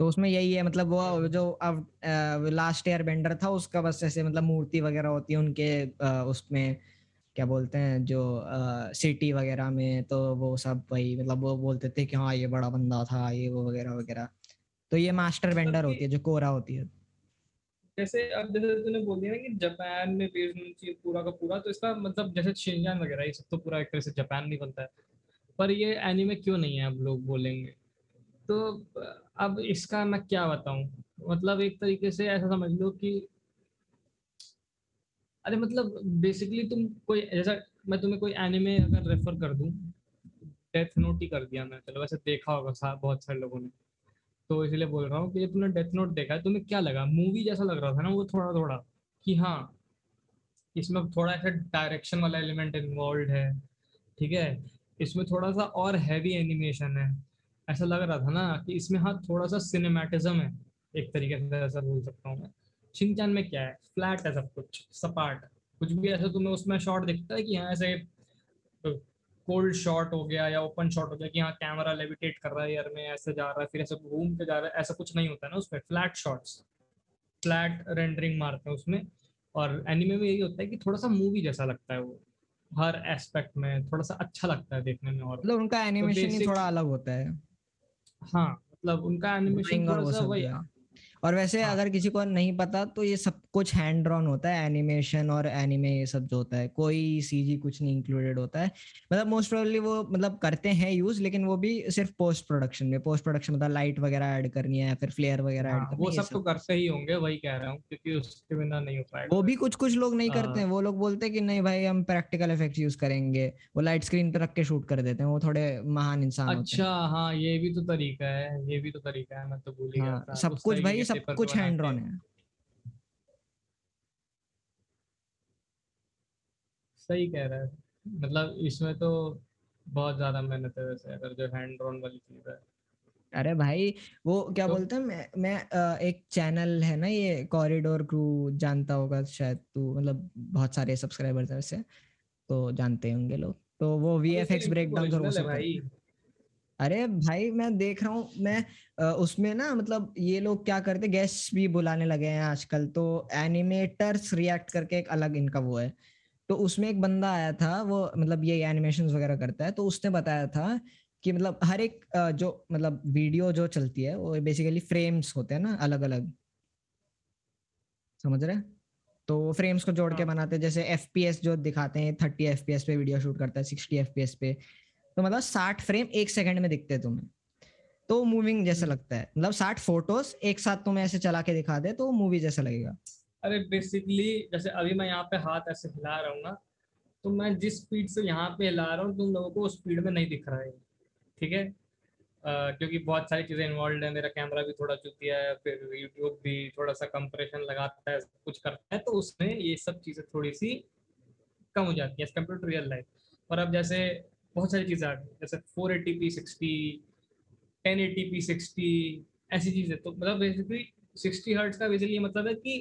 तो उसमें यही है मतलब वो जो अब लास्ट ईयर बेंडर था उसका बस ऐसे मतलब मूर्ति वगैरह होती है उनके अ, उसमें। क्या बोलते हैं जो सिटी वगैरह में तो वो सब वही मतलब वो बोलते थे कि हाँ ये बड़ा बंदा था ये वो वगैरह वगैरह। तो ये मास्टर बेंडर होती है जो कोरा होती है। जैसे अब जैसे तूने बोल दिया ना कि जापान में बेस्ड होना चाहिए पूरा का पूरा तो इसका मतलब जैसे शिनजान वगैरह ये सब तो पूरा एक तरह से जापान नहीं बनता है। पर ये एनीमे क्यों नहीं है अब लोग बोलेंगे। तो अब इसका मैं क्या बताऊँ? मतलब एक तरीके से ऐसा समझ लो कि अरे मतलब बेसिकली तुम कोई जैसा मैं तुम्हें कोई एनिमे अगर रेफर कर दूँ डेथ नोट ही कर दिया मैं चलो वैसे देखा होगा सा, बहुत सारे लोगों ने। तो इसलिए बोल रहा हूँ कि तुमने डेथ नोट देखा है तुम्हें क्या लगा? मूवी जैसा लग रहा था ना वो थोड़ा थोड़ा कि हाँ इसमें थोड़ा ऐसा डायरेक्शन वाला एलिमेंट इन्वॉल्व है ठीक है? इसमें थोड़ा सा और हैवी एनिमेशन है। ऐसा लग रहा था ना कि इसमें हाँ थोड़ा सा सिनेमैटिज्म है एक तरीके से ऐसा बोल सकता हूँ मैं। शिनचान में क्या है? फ्लैट है सब कुछ सपाट। कुछ भी ऐसा तुम्हें उसमें शॉट दिखता है कि हाँ ऐसे कोल्ड शॉट हो गया या ओपन शॉट हो गया कि हाँ कैमरा लेविटेट कर रहा है एयर में ऐसे जा रहा है फिर ऐसे घूम के जा रहा है ऐसा कुछ नहीं होता है ना उसमें। फ्लैट शॉट्स फ्लैट रेंडरिंग मारते हैं उसमें। और एनिमे में यही होता है कि थोड़ा सा मूवी जैसा लगता है वो। हर एस्पेक्ट में थोड़ा सा अच्छा लगता है देखने में और। मतलब उनका एनिमेशन ही थोड़ा अलग होता है। हाँ मतलब उनका एनिमेशन थोड़ा सा वही। और वैसे हाँ। अगर किसी को नहीं पता तो ये सब कुछ हैंड ड्रॉन होता है एनिमेशन और एनिमे ये सब जो होता है कोई सीजी कुछ नहीं इंक्लूडेड होता है। मतलब मोस्ट प्रोबेबली वो मतलब करते हैं यूज़ लेकिन वो भी सिर्फ़ पोस्ट प्रोडक्शन में पोस्ट प्रोडक्शन मतलब लाइट वगैरह ऐड करनी है फिर फ्लेयर वगैरह ऐड हाँ, करनी वो है सब तो करते ही होंगे वही कह रहा हूँ क्योंकि उसके बिना नहीं हो पाएगा। वो भी कुछ कुछ लोग नहीं करते हाँ। हैं वो लोग बोलते हैं कि नहीं भाई हम प्रैक्टिकल इफ़ेक्ट यूज़ करेंगे वो लाइट स्क्रीन पर रख के शूट कर देते हैं वो थोड़े महान इंसान अच्छा हाँ। ये भी तो तरीका है ये भी तो तरीका है मैं तो भूल ही गया हाँ सब कुछ भाई सब कुछ हैंड ड्रॉन है। सही कह रहा है। मतलब इसमें तो बहुत ज़्यादा मेहनत है वैसे अगर जो हैंड ड्रॉन वाली चीज़ है। अरे भाई वो क्या तो- बोलते हैं मैं मैं एक चैनल है ना ये कॉरिडोर क्रू जानता होगा शायद तू मतलब बहुत सारे सब्सक्राइबर्स हैं वैसे तो जानते होंगे लोग। तो वो V F X break down अरे भाई मैं देख रहा हूँ मैं उसमें ना मतलब ये लोग क्या करते गेस्ट भी बुलाने लगे हैं आजकल तो एनिमेटर्स रिएक्ट करके एक अलग इनका वो है। तो उसमें एक बंदा आया था वो मतलब ये एनिमेशन वगैरह करता है तो उसने बताया था कि मतलब हर एक जो मतलब वीडियो जो चलती है वो बेसिकली फ्रेम्स होते हैं ना अलग अलग समझ रहे तो फ्रेम्स को जोड़ के हाँ। बनाते हैं जैसे एफपीएस जो दिखाते हैं थर्टी एफ़ पे वीडियो शूट करता है सिक्सटी एफ़ पे। तो मतलब साठ फ्रेम एक सेकंड में दिखते हैं तुम्हें। तो मूविंग जैसा हम्म। लगता है। मतलब साठ फ़ोटोज़ एक साथ तुम्हें ऐसे चला के दिखा दे तो मूवी जैसा लगेगा। अरे बेसिकली जैसे अभी मैं यहाँ पे हाथ ऐसे हिला रहा हूँ ना तो मैं जिस स्पीड से यहाँ पे हिला रहा हूँ, तुम लोगों को उस स्पीड में नहीं दिख रहा है। ठीक है? क्योंकि बहुत सारी चीज़ें इन्वॉल्व है, मेरा कैमरा भी थोड़ा चुतिया है, फिर यूट्यूब भी थोड़ा सा कंप्रेशन लगाता है कुछ करता है तो उसमें ये सब चीज़ें थोड़ी सी कम हो जाती है कंपेयर टू रियल लाइफ और अब जैसे बहुत सारी चीज़ें आ गई, जैसे four eighty P sixty ten eighty P sixty ऐसी चीज़ें तो मतलब बेसिकली सिक्सटी हर्ट्स का बेसिकली मतलब है कि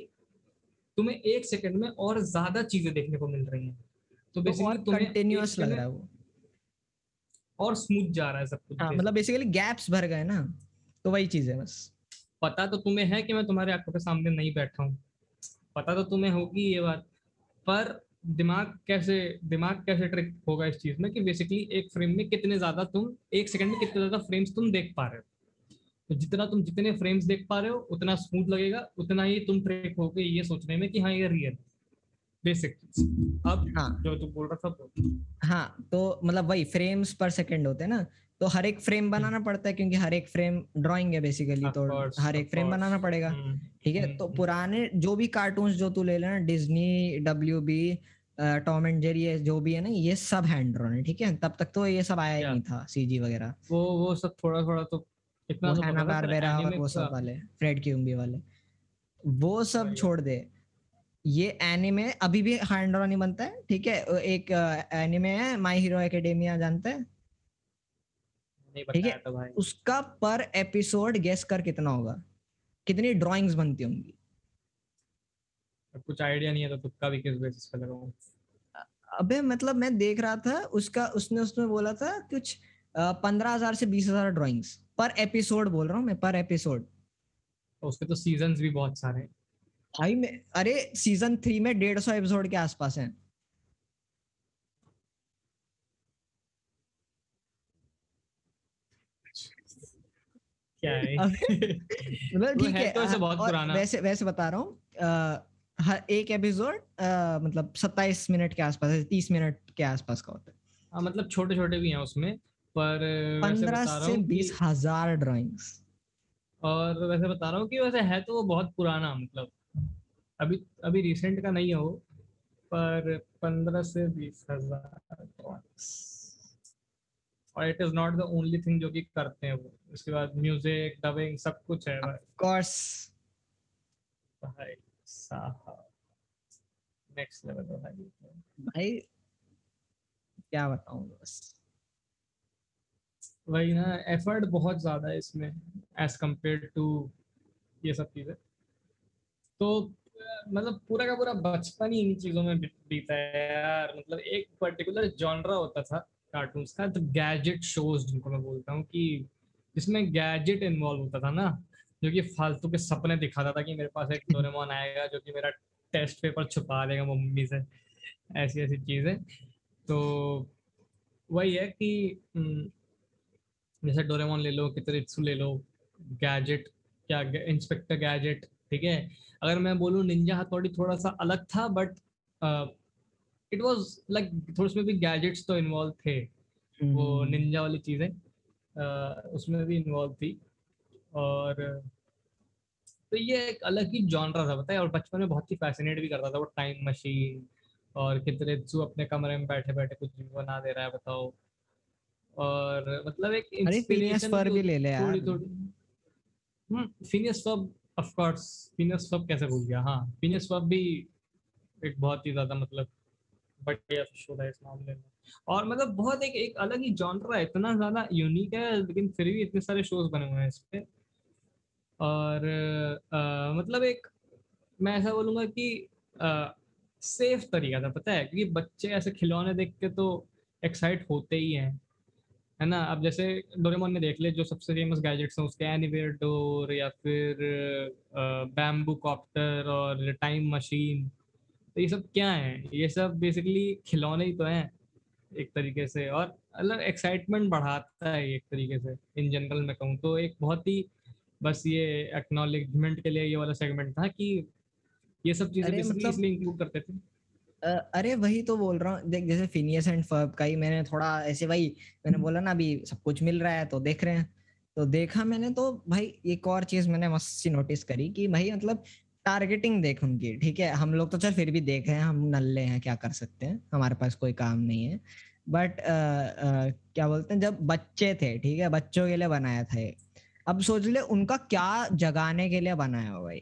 तुम्हें एक सेकंड में और ज़्यादा चीज़ें देखने को मिल रही हैं। तो तो बेसिकली तुम्हें कंटिन्यूअस लग रहा है वो। और स्मूथ जा रहा है सब कुछ हाँ मतलब बेसिकली गैप्स भर गए ना तो वही चीज़ है बस। पता तो तुम्हें है कि मैं तुम्हारे आँखों के सामने नहीं बैठा हूँ। पता तो तुम्हें होगी ये बात पर दिमाग कैसे दिमाग कैसे ट्रिक होगा इस चीज़ में कि बेसिकली एक फ्रेम में कितने ज़्यादा तुम एक सेकंड में कितने ज़्यादा फ्रेम्स तुम देख पा रहे हो। तो जितना तुम जितने फ्रेम्स देख पा रहे हो उतना स्मूथ लगेगा उतना ही तुम ट्रिक होगे ये सोचने में कि हाँ ये रियल बेसिक अब हाँ। जो तू बोल रहा था हाँ तो मतलब वही फ्रेम्स पर सेकंड होते हैं ना। तो हर एक फ्रेम बनाना पड़ता है क्योंकि हर एक फ्रेम ड्राइंग है बेसिकली तो हर एक फ्रेम बनाना पड़ेगा। हम्म, ठीक है? हम्म, तो हम्म। पुराने जो भी कार्टून्स जो तू ले लेना Disney W B Tom and Jerry ये जो भी है ना ये सब हैंड ड्रॉन है ठीक है? तब तक तो ये सब आया ही नहीं था सीजी वगैरह। वो वो सब थोड़ा थोड़ा तो इतना वो तो हैना पता था, पर बारबेरा और वो सब वाले फ्रेड क्यूम्बी वाले। वो सब छोड़ दे। ये एनिमे अभी भी हैंड ड्रॉन ही बनता है ठीक है? एक एनिमे है माय हीरो एकेडेमिया जानते हैं? ठीक है। था भाई। उसका पर एपिसोड गेस कर कितना होगा? कितनी ड्राइंग्स बनती होंगी? कुछ आइडिया नहीं है तो तुक्का भी किस बेसिस पे लगाऊँ? अबे मतलब मैं देख रहा था उसका उसने उसमें बोला था कुछ पंद्रह हज़ार से बीस हज़ार ड्रॉइंग्स पर एपिसोड बोल रहा हूँ मैं पर एपिसोड तो उसके तो सीजन्स भी बहुत सारे भाई में अरे सीज़न थ्री में डेढ़ सौ एपिसोड के आसपास है। क्या है? मतलब ठीक है है तो ऐसे हाँ, बहुत और पुराना। वैसे वैसे बता रहा हूँ हर एक एपिसोड मतलब सत्ताईस मिनट के आसपास तीस मिनट के आसपास का होता है। हाँ मतलब छोटे छोटे भी हैं उसमें पर पंद्रह से बीस हज़ार ड्राइंग्स और वैसे बता रहा हूँ कि वैसे है तो वो बहुत पुराना मतलब अभी अभी रिसेंट का नहीं है वो पर पंद्रह से बीस हज़ार drawings। और it is not the only thing जो कि करते हैं वो। उसके बाद म्यूज़िक डबिंग सब कुछ है भाई कोर्स भाई साहब नेक्स्ट लेवल भाई। भाई क्या बताऊँ बस। वही ना एफर्ट बहुत ज़्यादा है इसमें एज कंपेयर टू ये सब चीज़ें। तो मतलब पूरा का पूरा बचपन ही इन चीज़ों में बीता है यार। मतलब एक पर्टिकुलर जॉनरा होता था कार्टून्स का तो गैजेट शोज़ जिनको मैं बोलता हूँ कि जिसमें गैजेट इन्वॉल्व होता था ना जो कि फालतू के सपने दिखाता था कि मेरे पास एक डोरेमोन आएगा जो कि मेरा टेस्ट पेपर छुपा देगा मम्मी से ऐसी ऐसी चीज़ें। तो वही है कि हम्म, जैसे डोरेमोन ले लो कितरित्सु ले लो गैजेट क्या इंस्पेक्टर गैजेट ठीक है? अगर मैं बोलूँ निंजा हथौड़ी थोड़ा सा अलग था बट इट वाज लाइक थोड़ा उसमें भी गैजेट्स तो इन्वॉल्व थे वो हम्म, निंजा वाली चीज़ें उसमें भी इन्वॉल्व थी। और तो ये एक अलग ही जॉनरा था है? और बचपन में बहुत ही फैसिनेट भी करता था वो टाइम मशीन और कितरेत्सु अपने कमरे में बैठे बैठे कुछ भी बना दे रहा है बताओ। और मतलब एक इंस्पिरेशन भी ले ले यार। थोड़ी थोड़ी हम्म फिनियस फब ऑफ़ कोर्स फिनियस फब कैसे भूल गया? हाँ फिनियस फब भी एक बहुत ही ज़्यादा मतलब बढ़िया शो था इस मामले में। और मतलब बहुत एक एक अलग ही जॉनरा है इतना ज़्यादा यूनिक है लेकिन फिर भी इतने सारे शोज़ बने हुए हैं इस पे। और अ, मतलब एक मैं ऐसा बोलूँगा कि आ, सेफ़ तरीका था पता है? क्योंकि बच्चे ऐसे खिलौने देख के तो एक्साइट होते ही हैं। है ना? अब जैसे डोरेमोन में देख ले जो सबसे फ़ेमस गैजेट्स हैं उसके एनीवेयर डोर या फिर बैम्बू कॉप्टर और टाइम मशीन तो ये सब क्या है? ये सब बेसिकली खिलौने ही तो हैं एक तरीके से और मतलब एक्साइटमेंट बढ़ाता है एक तरीके से इन जनरल मैं कहूँ तो। एक बहुत ही बस ये एक्नॉलेजमेंट के लिए ये वाला सेगमेंट था कि ये सब चीज़ें मतलब- इसलिए इंक्लूड करते थे। अरे वही तो बोल रहा हूँ। देख, जैसे फिनियस एंड फर्ब का ही मैंने थोड़ा ऐसे वही, मैंने बोला ना अभी सब कुछ मिल रहा है तो देख रहे हैं। तो देखा मैंने तो भाई एक और चीज़ मैंने मस्त सी नोटिस करी कि भाई मतलब टारगेटिंग देख उनकी, ठीक है? हम लोग तो चल फिर भी देख रहे हैं, हम नल्ले हैं, क्या कर सकते हैं? हमारे पास कोई काम नहीं है। बट क्या बोलते हैं, जब बच्चे थे, ठीक है? बच्चों के लिए बनाया था ये। अब सोच ले उनका क्या जगाने के लिए बनाया हो भाई?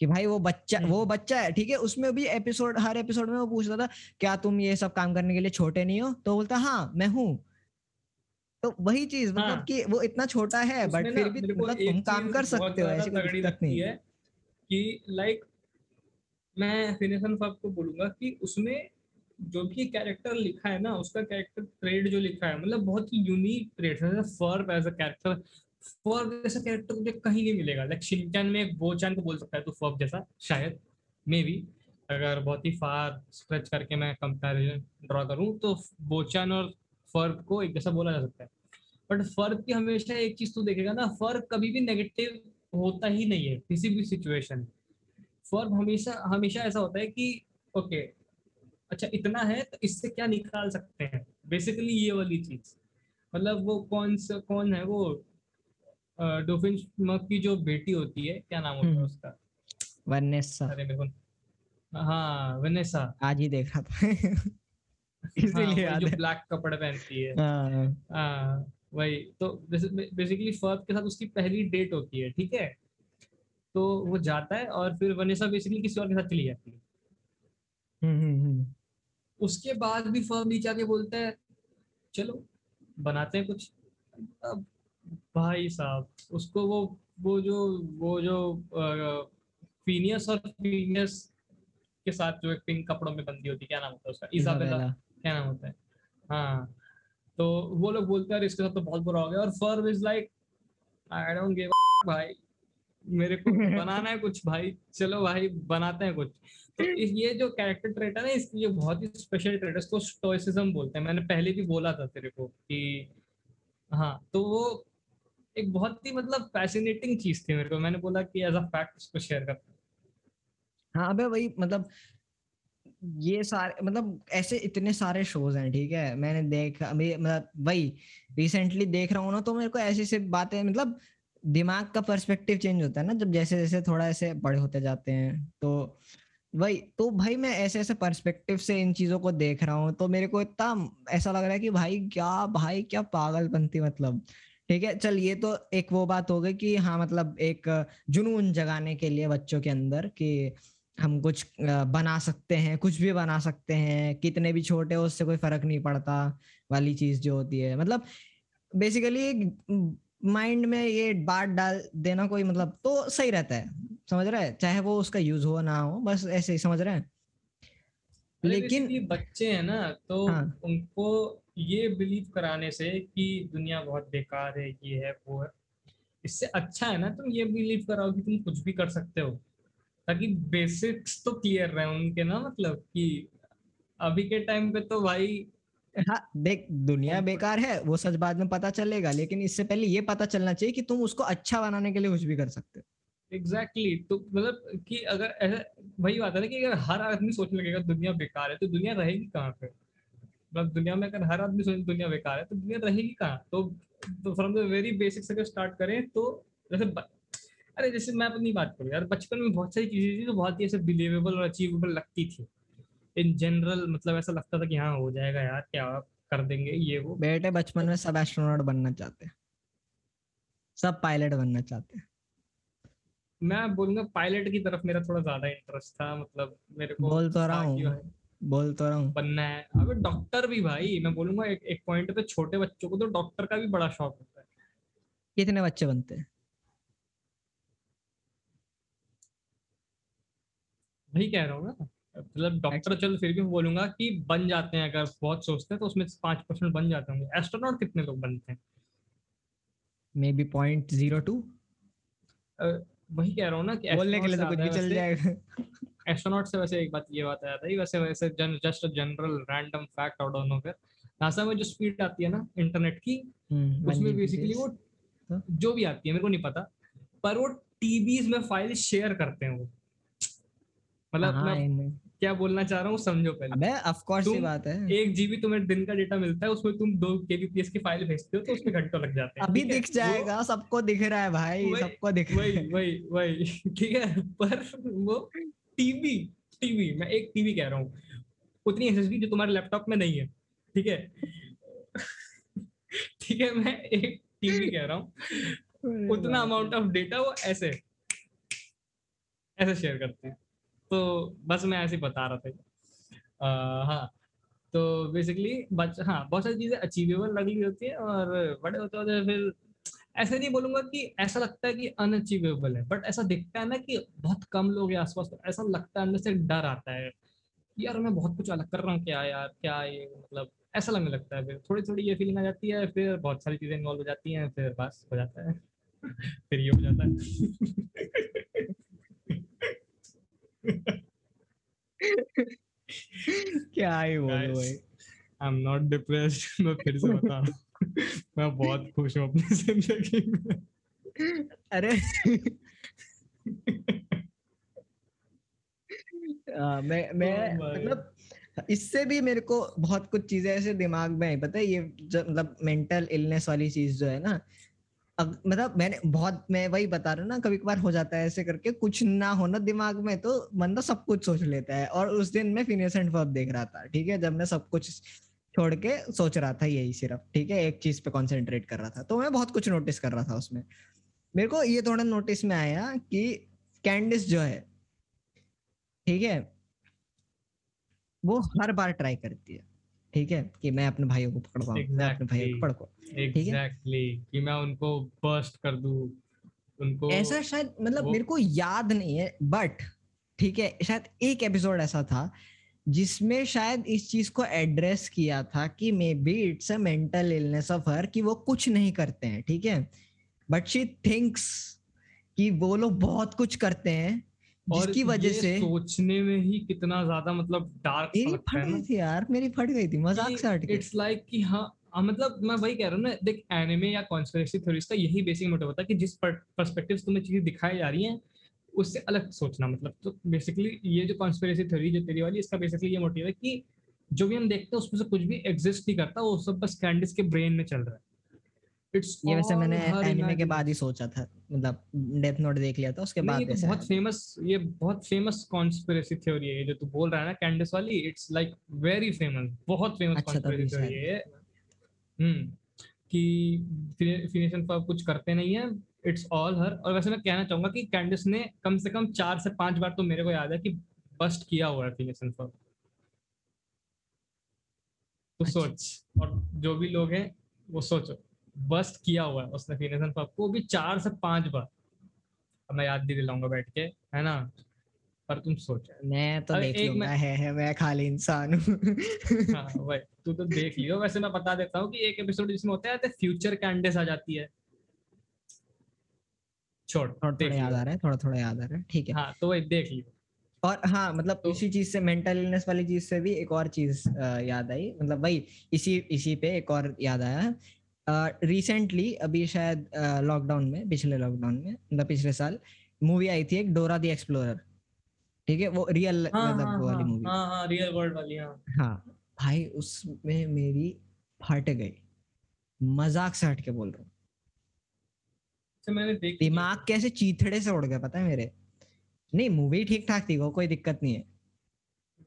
कि भाई वो बच्चा हम्म। वो बच्चा है ठीक है? उसमें भी एपिसोड हर एपिसोड में वो पूछता था क्या तुम ये सब काम करने के लिए छोटे नहीं हो? तो बोलता हाँ मैं हूँ। तो वही चीज़ मतलब हाँ। कि वो इतना छोटा है बट फिर भी मतलब तुम काम कर सकते हो ऐसी कोई दिक्कत नहीं है कि लाइक मैं फिनिशन फब को बोलूँगा कि उसमें जो भी कैरेक्टर लिखा है ना उसका कैरेक्टर ट्रेड जो लिखा है मतलब बहुत ही यूनिक ट्रेड है Ferb as a character Ferb जैसा कैरेक्टर मुझे कहीं नहीं मिलेगा। लाइक शिनचैन में एक बोचान को बोल सकता है तो फर्ब जैसा, शायद मे बी अगर बहुत ही फार स्ट्रेच करके मैं कंपैरिजन ड्रॉ करूँ तो बोचान और फर्ब को एक जैसा बोला जा सकता है। बट फ़र्क की हमेशा एक चीज़ तो देखेगा ना फ़र्क कभी भी नेगेटिव होता ही नहीं है, किसी भी सिचुएशन फ़र्क हमेशा हमेशा ऐसा होता है कि ओके अच्छा इतना है तो इससे क्या निकाल सकते हैं? बेसिकली ये वाली चीज़। मतलब वो कौन सा, कौन है वो? डोफिन की जो बेटी होती है क्या नाम होता है हम्म। उसका? वनेसा। अरे मेरे को हाँ वनेसा। आज ही देखा था। इसीलिए हाँ, जो ब्लैक कपड़े पहनती है। हाँ, हाँ वही। तो बेसिकली के साथ उसकी पहली डेट होती है ठीक है? तो वो जाता है और फिर वनेसा बेसिकली किसी और के साथ चली जाती है। हम्म, हम्म, हम्म। उसके बाद भी फर्म नीचे आके बोलता है चलो बनाते हैं कुछ। अब भाई साहब उसको वो वो जो वो जो फीनियस और फीनियस के साथ जो एक पिंक कपड़ों में बंदी होती है क्या नाम होता है उसका? इजाबेला क्या नाम होता है? हाँ तो वो लोग बोलते हैं इसके साथ तो बहुत बुरा हो गया। और firm is like I don't give भाई। मेरे को बनाना है कुछ भाई। चलो भाई बनाते हैं कुछ। तो ये जो कैरेक्टर ट्रेट है ना इसकी ये बहुत ही स्पेशल ट्रेट है। इसको स्टोइसिज्म बोलते हैं। मैंने पहले भी बोला था तेरे को कि हाँ तो वो एक बहुत ही मतलब फैसिनेटिंग चीज़ थी मेरे को। मैंने बोला कि एज अ फैक्ट उसको शेयर करता हाँ। अबे वही मतलब ये सारे मतलब ऐसे इतने सारे शोज़ हैं, ठीक है? मैंने देखा, अभी मतलब वही रिसेंटली देख रहा हूँ ना तो मेरे को ऐसी ऐसी बातें मतलब दिमाग का पर्सपेक्टिव चेंज होता है ना, जब जैसे जैसे थोड़ा ऐसे बड़े होते जाते हैं तो वही तो भाई मैं ऐसे ऐसे पर्सपेक्टिव से इन चीज़ों को देख रहा हूँ तो मेरे को इतना ऐसा लग रहा है कि भाई क्या भाई क्या पागलपंती मतलब। ठीक है चल ये तो एक वो बात हो गई कि हाँ मतलब एक जुनून जगाने के लिए बच्चों के अंदर कि हम कुछ बना सकते हैं कुछ भी बना सकते हैं कितने भी छोटे हो उससे कोई फ़र्क नहीं पड़ता वाली चीज़ जो होती है। मतलब बेसिकली माइंड में ये बात डाल देना कोई मतलब तो सही रहता है। समझ रहे हैं? चाहे वो उसका यूज़ हो ना हो बस ऐसे ही समझ रहे हैं? लेकिन बच्चे हैं ना तो हाँ. उनको ये बिलीव कराने से कि दुनिया बहुत बेकार है ये है वो है। इससे अच्छा है ना तुम ये बिलीव कराओ कि तुम कुछ भी कर सकते हो। ताकि बेसिक्स तो क्लियर रहे उनके ना मतलब कि अभी के टाइम पे तो भाई हाँ देख दुनिया बेकार है वो सच बाद में पता चलेगा लेकिन इससे पहले ये पता चलना चाहिए कि तुम उसको अच्छा बनाने के लिए कुछ भी कर सकते हो। Exactly exactly. तो मतलब कि अगर ऐसा वही बात है ना कि अगर हर आदमी सोचने लगेगा दुनिया बेकार है तो दुनिया रहेगी कहाँ पे? मतलब दुनिया में अगर हर आदमी सोचे दुनिया बेकार है तो दुनिया रहेगी कहाँ? तो फ्रॉम द वेरी बेसिक्स अगर स्टार्ट करें तो जैसे अरे जैसे मैं अपनी बात करूँ यार बचपन में बहुत सारी चीज़ें थी तो बहुत ही ऐसे बिलीवेबल और अचीवेबल लगती थी। इन जनरल मतलब ऐसा लगता था कि हाँ हो जाएगा यार क्या कर देंगे ये वो। बेटे बचपन में सब एस्ट्रोनॉट बनना चाहते हैं। सब पायलट बनना चाहते हैं। मैं बोलूँगा पायलट की तरफ़ मेरा थोड़ा ज़्यादा इंटरेस्ट था मतलब मेरे को बोल तो रहा हूँ बोल तो रहा हूँ। बनना है। अबे डॉक्टर भी भाई मैं बोलूँगा एक एक पॉइंट पे छोटे बच्चों को तो डॉक्टर का भी बड़ा शौक होता है। कितने बच्चे बनते हैं? वही कह रहा हूँ ना। मतलब डॉक्टर चल फिर भी बोलूँगा कि बन जाते हैं अगर बहुत सोचते हैं तो उसमें पाँच परसेंट बन जाते होंगे। एस्ट्रोनॉट कितने लोग बनते हैं? Maybe point zero two वही कह रहा हूँ ना कि बोलने के लिए तो कुछ भी चल जाएगा। एस्ट्रोनॉट से वैसे एक बात ये बात आया था वैसे वैसे जन, just general random fact out of nowhere NASA में जो स्पीड आती है ना इंटरनेट की हम्म, उसमें बेसिकली वो हाँ। जो भी आती है मेरे को नहीं पता पर वो टीबीज में फ़ाइल शेयर करते हैं वो। मतलब हाँ, मैं क्या बोलना चाह रहा हूँ समझो पहले। अबे ऑफ़ कोर्स ये बात है। एक जीबी तुम्हें दिन का डेटा मिलता है उसमें तुम दो केबीपीएस की फ़ाइल भेजते हो तो उसमें घंटों लग जाते हैं अभी दिख जाएगा सबको दिख रहा है भाई सबको दिख रहा है। वही वही ठीक है पर वो टीवी टीवी मैं एक टीवी कह रहा हूँ। उतनी एसएसडी जो तुम्हारे लैपटॉप में नहीं है ठीक है? ठीक है मैं एक टीवी कह रहा हूँ। उतना अमाउंट ऑफ़ डेटा वो ऐसे ऐसे शेयर करते हैं। तो बस मैं ऐसे बता रहा था। हाँ तो बेसिकली बच हाँ बहुत सारी चीज़ें अचीवेबल लगी होती है और बड़े होते होते फिर ऐसे नहीं बोलूँगा कि ऐसा लगता है कि अनअचीवेबल है बट ऐसा दिखता है ना कि बहुत कम लोग हैं आसपास तो ऐसा लगता है अंदर से डर आता है। यार मैं बहुत कुछ अलग कर रहा हूँ क्या यार क्या ये मतलब ऐसा लगने लगता है फिर। थोड़ी थोड़ी ये फीलिंग आ जाती है फिर बहुत सारी चीज़ें इन्वॉल्व हो जाती हैं फिर बस हो जाता है। फिर ये हो जाता है। क्या ही बोलो भाई। आई एम नॉट डिप्रेस्ड मैं फिर से बता रहा हूँ मैं बहुत खुश हूँ अपनी ज़िंदगी में। अरे। आ, मैं मैं Oh मतलब इससे भी मेरे को बहुत कुछ चीज़ें ऐसे दिमाग में आई पता है? ये मतलब मेंटल इलनेस वाली चीज़ जो है ना अब मतलब मैंने बहुत मैं वही बता रहा हूँ ना कभी कभार हो जाता है ऐसे करके कुछ ना होना दिमाग में तो बंदा सब कुछ सोच लेता है। और उस दिन मैं फिनिश एंड वर्ब देख रहा था ठीक है? जब मैं सब कुछ छोड़ के सोच रहा था यही सिर्फ़ ठीक है? एक चीज़ पे कॉन्सेंट्रेट कर रहा था। तो मैं बहुत कुछ नोटिस कर रहा था उसमें। मेरे को ये थोड़ा नोटिस में आया कि कैंडिस जो है ठीक है? वो हर बार ट्राई करती है ठीक है? कि मैं अपने भाइयों को पकड़वाऊं मैं अपने भाइयों को Exactly. पकड़वाऊं एग्जैक्टली कि मैं उनको बर्स्ट कर दूँ उनको ऐसा शायद मतलब मेरे को याद नहीं है बट ठीक है? शायद एक एपिसोड ऐसा था जिसमें शायद इस चीज़ को एड्रेस किया था कि maybe it's a mental illness of her कि वो कुछ नहीं करते हैं ठीक है? बट शी थिंक्स कि वो लोग बहुत कुछ करते हैं जिसकी वजह से सोचने में ही कितना ज़्यादा मतलब डार्क मेरी फट गई थी यार मेरी फट गई थी मज़ाक से हट के इट्स लाइक कि हाँ हाँ, मतलब मैं वही कह रहा हूँ ना देख एनिमे या कॉन्स्पिरेसी थ्योरीज का यही बेसिक मोटिव होता है कि जिस पर्सपेक्टिव तुम्हें चीज़ें दिखाई जा रही हैं उससे अलग सोचना मतलब तो बेसिकली ये जो कॉन्स्पिरेसी थ्योरी जो तेरी वाली इसका बेसिकली ये मोटिव है कि जो भी हम देखते हैं उसमें से कुछ भी एग्जिस्ट नहीं करता वो सब बस कैंडिस के ब्रेन में चल रहा है। इट्स ये वैसे मैंने एनिमे के बाद ही सोचा था मतलब डेथ नोट देख लिया था उसके बाद ये तो बहुत फ़ेमस ये बहुत फ़ेमस कॉन्स्पिरेसी थ्योरी है ये जो तू बोल रहा है ना कैंडिस वाली इट्स लाइक वेरी फ़ेमस बहुत फ़ेमस कॉन्स्पिरेसी थ्योरी है हम्म कि फिनेशन पर कुछ करते नहीं है इट्स ऑल हर और वैसे मैं कहना चाहूँगा कि कैंडिस ने कम से कम चार से पाँच बार तो मेरे को याद है कि बस्ट किया हुआ है फिनेशन पर तो अच्छा। सोच और जो भी लोग हैं वो सोचो। बस्ट किया हुआ है उसने फिनेशन पब को भी चार से पाँच बार। अब मैं याद भी दिलाऊँगा बैठ के है ना? पर तुम सोचो। मैं तो देख एक लूँगा मैं- है, है मैं खाली इंसान हूँ। हाँ तू तो देख लियो। वैसे मैं बता देता हूँ कि एक एपिसोड जिसमें होता है फ्यूचर कैंडिस आ जाती है। छोड़ थोड़ा थोड़ा याद आ रहा है थोड़ा थोड़ा याद आ रहा है ठीक है। हाँ तो वही देख लियो। और हाँ मतलब तो- इसी चीज़ से मेंटल इलनेस वाली चीज़ से भी एक और चीज़ याद आई। मतलब भाई इसी इसी पे एक और याद आया। रिसेंटली अभी शायद लॉकडाउन में पिछले लॉकडाउन में मतलब पिछले साल मूवी आई थी एक डोरा दी एक्सप्लोरर ठीक है वो रियल हाँ मतलब हाँ वाली मूवी हाँ हाँ रियल वर्ल्ड वाली हाँ। हाँ भाई उसमें मेरी फट गई। मज़ाक से हट के बोल रहा हूँ। तो मैंने देख दिमाग कैसे चीथड़े से उड़ गया, पता है मेरे? नहीं मूवी ठीक ठाक थी वो, कोई दिक्कत नहीं है।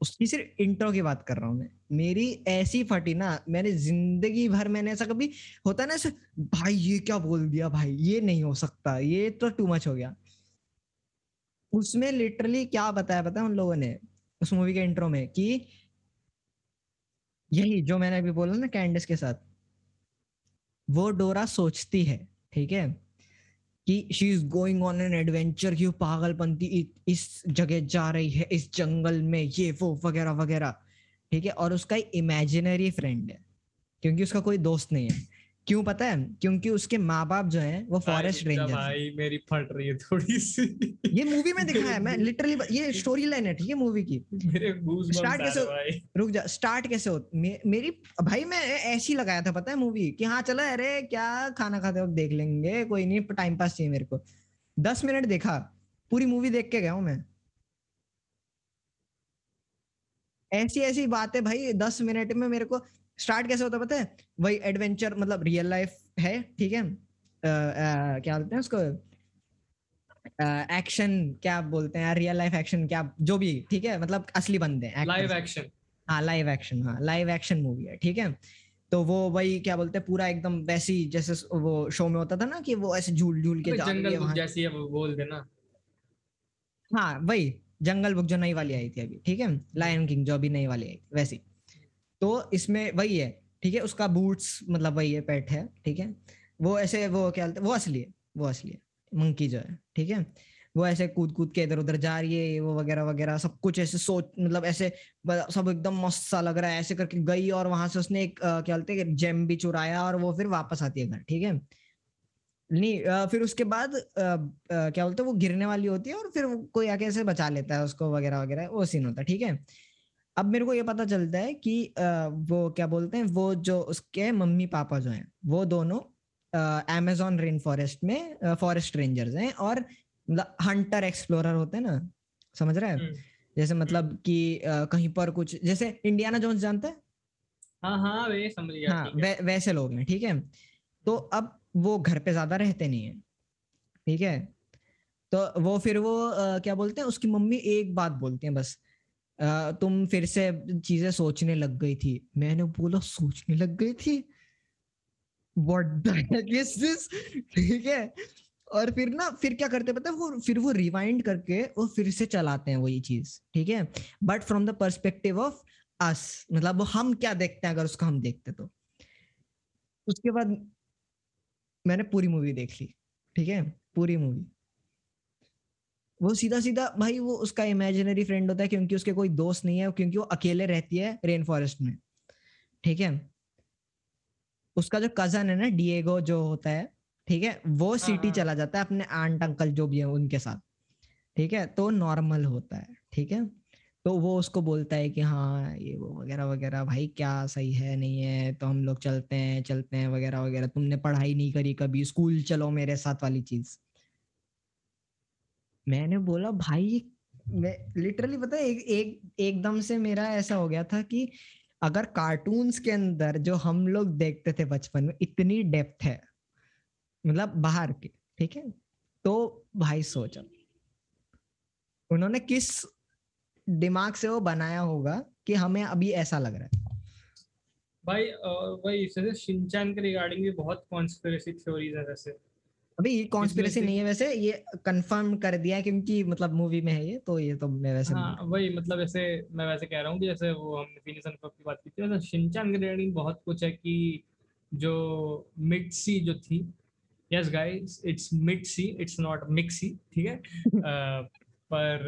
उसकी सिर्फ़ इंट्रो की बात कर रहा हूँ मैं। मेरी ऐसी फटी ना, मैंने ज़िंदगी भर मैंने ऐसा कभी होता है ना, ऐसे, भाई ये क्या बोल दिया भाई, ये नहीं हो सकता, ये तो टू मच हो गया। उसमें लिटरली क्या बताया, पता है उन लोगों ने, उस मूवी के इंट्रो में, कि यही जो मैंने अभी बोला ना कैंडिस के साथ, वो डोरा सोचती है, ठीक है? कि she is going on an adventure की पागलपंती इस जगह जा रही है, इस जंगल में, ये, वो, वगैरह वगैरह। ठीक है? और उसका इमेजिनरी फ्रेंड है, क्योंकि उसका कोई दोस्त नहीं है। क्यों पता है? क्योंकि उसके माँ बाप जो है वो फॉरेस्ट रेंजर भाई मेरी फट रही है थोड़ी सी। ये मूवी में दिखाया है मैं लिटरली ये स्टोरी लाइन है ठीक है मूवी की। मेरे Start कैसे- रुक जा स्टार्ट कैसे हो? मे, मेरी भाई मैं ऐसी लगाया था पता है मूवी कि हाँ चलो अरे क्या खाना खाते वक्त देख लेंगे कोई नहीं टाइम पास चाहिए मेरे को। दस मिनट देखा पूरी मूवी देख के गया हूँ मैं। ऐसी ऐसी बातें भाई दस मिनट में मेरे को स्टार्ट कैसे होता पता है? वही एडवेंचर मतलब रियल लाइफ है ठीक है? क्या बोलते हैं उसको? एक्शन क्या बोलते हैं रियल लाइफ एक्शन क्या जो भी ठीक है? मतलब असली बंदे हैं लाइव एक्शन हाँ लाइव एक्शन हाँ लाइव एक्शन मूवी है ठीक है? तो वो वही क्या बोलते हैं पूरा एकदम वैसी जैसे वो शो में होता था ना कि वो ऐसे झूल झूल के जंगल बुक जैसी है वो बोल देना। हाँ वही जंगल बुक जो नई वाली आई थी अभी ठीक है? लायन किंग जो अभी नई वाली आई थी वैसी। तो इसमें वही है, ठीक है? उसका बूट्स मतलब वही है पेट है, ठीक है? वो ऐसे वो क्या वो असली है, वो असली है मंकी जो है, ठीक है? वो ऐसे कूद कूद के इधर उधर जा रही है वो वगैरह वगैरह, सब कुछ ऐसे सोच मतलब ऐसे सब एकदम मस्त सा लग रहा है, ऐसे करके गई और वहाँ से उसने एक क्या बोलते हैं जेम भी चुराया और वो फिर वापस आती है घर, ठीक है? नहीं फिर उसके बाद क्या बोलते हैं, वो गिरने वाली होती है और फिर कोई आके ऐसे बचा लेता है उसको वगैरह वगैरह, वो सीन होता है, ठीक है? अब मेरे को ये पता चलता है कि वो क्या बोलते हैं वो जो उसके मम्मी पापा जो हैं वो दोनों अमेजोन रेन फॉरेस्ट में फॉरेस्ट रेंजर्स हैं और मतलब हंटर एक्सप्लोरर होते हैं ना समझ रहे हैं? हम्म। जैसे मतलब कि कहीं पर कुछ जैसे इंडियाना जोन्स जानते हैं? हाँ हाँ वे समझ गया हाँ वै, वैसे लोग हैं ठीक है? तो अब वो घर पे ज़्यादा रहते नहीं है ठीक है? तो वो फिर वो आ, क्या बोलते हैं उसकी मम्मी एक बात बोलती है बस तुम फिर से चीज़ें सोचने लग गई थी। मैंने बोला, सोचने लग गई थी? ठीक है? और फिर ना, फिर क्या करते पता है? वो, फिर वो रिवाइंड करके वो फिर से चलाते हैं वही चीज़, ठीक है? But from the perspective of us मतलब वो हम क्या देखते हैं अगर उसको हम देखते तो। उसके बाद मैंने पूरी मूवी देख ली, ठीक है? पूरी मूवी वो सीधा सीधा भाई वो उसका इमेजिनरी फ्रेंड होता है क्योंकि उसके कोई दोस्त नहीं है क्योंकि वो अकेले रहती है रेन फॉरेस्ट में। ठीक है? उसका जो कज़न है ना डिएगो जो होता है ठीक है? वो सिटी हाँ, हाँ। चला जाता है अपने आंट अंकल जो भी है उनके साथ। ठीक है? तो नॉर्मल होता है ठीक है? तो वो उसको बोलता है कि हाँ ये वो वगैरह वगैरह भाई क्या सही है नहीं है तो हम लोग चलते हैं चलते हैं वगैरह वगैरह। तुमने पढ़ाई नहीं करी कभी स्कूल चलो मेरे साथ वाली चीज़। मैंने बोला, भाई, मैं लिटरली पता है, एक एक, एकदम से मेरा ऐसा हो गया था कि अगर कार्टून्स के अंदर जो हम लोग देखते थे बचपन में, इतनी डेप्थ है मतलब बाहर के, ठीक है? तो भाई सोचो, उन्होंने किस दिमाग से वो बनाया होगा कि हमें अभी ऐसा लग रहा है? भाई वही जैसे शिनचैन के रिगार्डिंग भी बहुत कॉन्स्पिरेसी थ्योरीज है वैसे। अभी ये कॉन्स्पिरेसी नहीं है वैसे ये कंफर्म कर दिया है क्योंकि मतलब मूवी में है ये तो ये तो मैं वैसे हाँ वही मतलब ऐसे मैं वैसे कह रहा हूँ कि जैसे वो हमने फिनिश की बात की थी वैसे शिनचैन के रिगार्डिंग बहुत कुछ है कि जो मिक्सी जो थी yes guys it's mixie it's not mixie ठीक है? uh, पर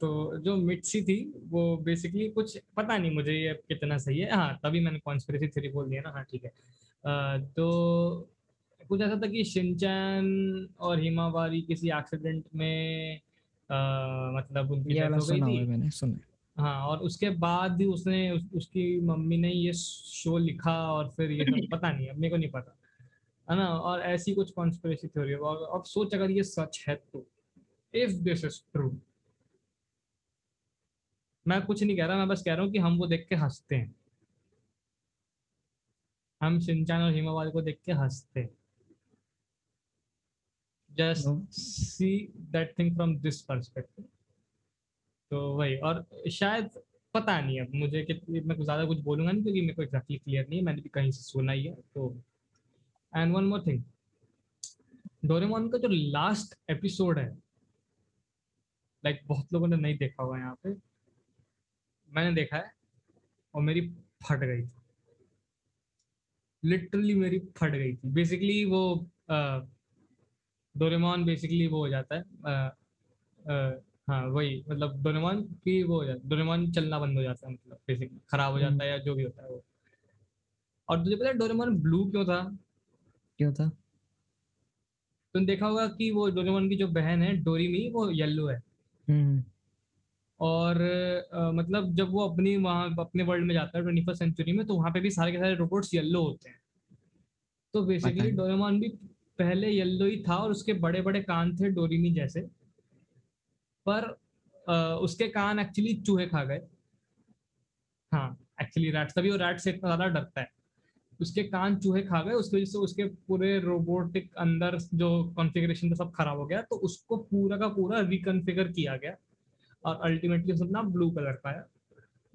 तो जो मिट्सी थी वो बेसिकली कुछ पता नहीं मुझे ये कितना सही है। हाँ तभी मैंने कॉन्स्पिरेसी थ्री बोल दिया ना हाँ ठीक है। uh, तो कुछ ऐसा था कि शिनचैन और हिमावारी किसी एक्सीडेंट में आ, मतलब उनकी डेथ हो गई थी? मैंने सुना हाँ। और उसके बाद भी उसने उस, उसकी मम्मी ने ये शो लिखा और फिर ये सब पता नहीं मेरे को नहीं पता है ना? और ऐसी कुछ कॉन्स्पिरेसी थ्योरी है अब सोच अगर ये सच है तो इफ़ दिस इज़ ट्रू मैं कुछ नहीं कह रहा मैं बस कह रहा हूँ कि हम वो देख के हँसते हैं। हम शिनचान और हिमावारी को देख के हँसते हैं। Just no. see that thing from this perspective. तो वही और शायद पता नहीं अब मुझे कि मैं कुछ ज़्यादा कुछ बोलूँगा नहीं क्योंकि मेरे को एग्जैक्टली क्लियर नहीं है मैंने भी कहीं से सुना ही है तो and one more thing Doraemon का जो लास्ट एपिसोड है लाइक like, बहुत लोगों ने नहीं देखा हुआ यहाँ पे मैंने देखा है और मेरी फट गई थी। लिटरली मेरी फट गई थी। बेसिकली वो uh, डोरेमोन बेसिकली वो हो जाता है आ, आ, हाँ वही मतलब डोरेमोन की वो हो जाता है डोरेमोन चलना बंद हो जाता है मतलब बेसिकली खराब हो जाता है या जो भी होता है वो। और तुझे पता है डोरेमोन ब्लू क्यों था? क्यों था? तुमने देखा होगा कि वो डोरेमोन की जो बहन है डोरीमी वो येलो है। हम्म। और आ, मतलब जब वो अपनी वहाँ अपने वर्ल्ड में जाता है ट्वेंटी फ़र्स्ट सेंचुरी में तो वहाँ पे भी सारे के सारे रोबोट्स येलो होते हैं। तो बेसिकली डोरेमोन भी पहले येल्लो ही था और उसके बड़े बड़े कान थे डोरीमी जैसे। पर आ, उसके कान एक्चुअली चूहे खा गए। हाँ एक्चुअली रैट तभी वो रैट से इतना ज़्यादा डरता है। उसके कान चूहे खा गए उसकी वजह से उसके पूरे रोबोटिक अंदर जो कॉन्फ़िगरेशन था सब खराब हो गया तो उसको पूरा का पूरा रिकन्फिगर किया गया और अल्टीमेटली सब ना ब्लू कलर है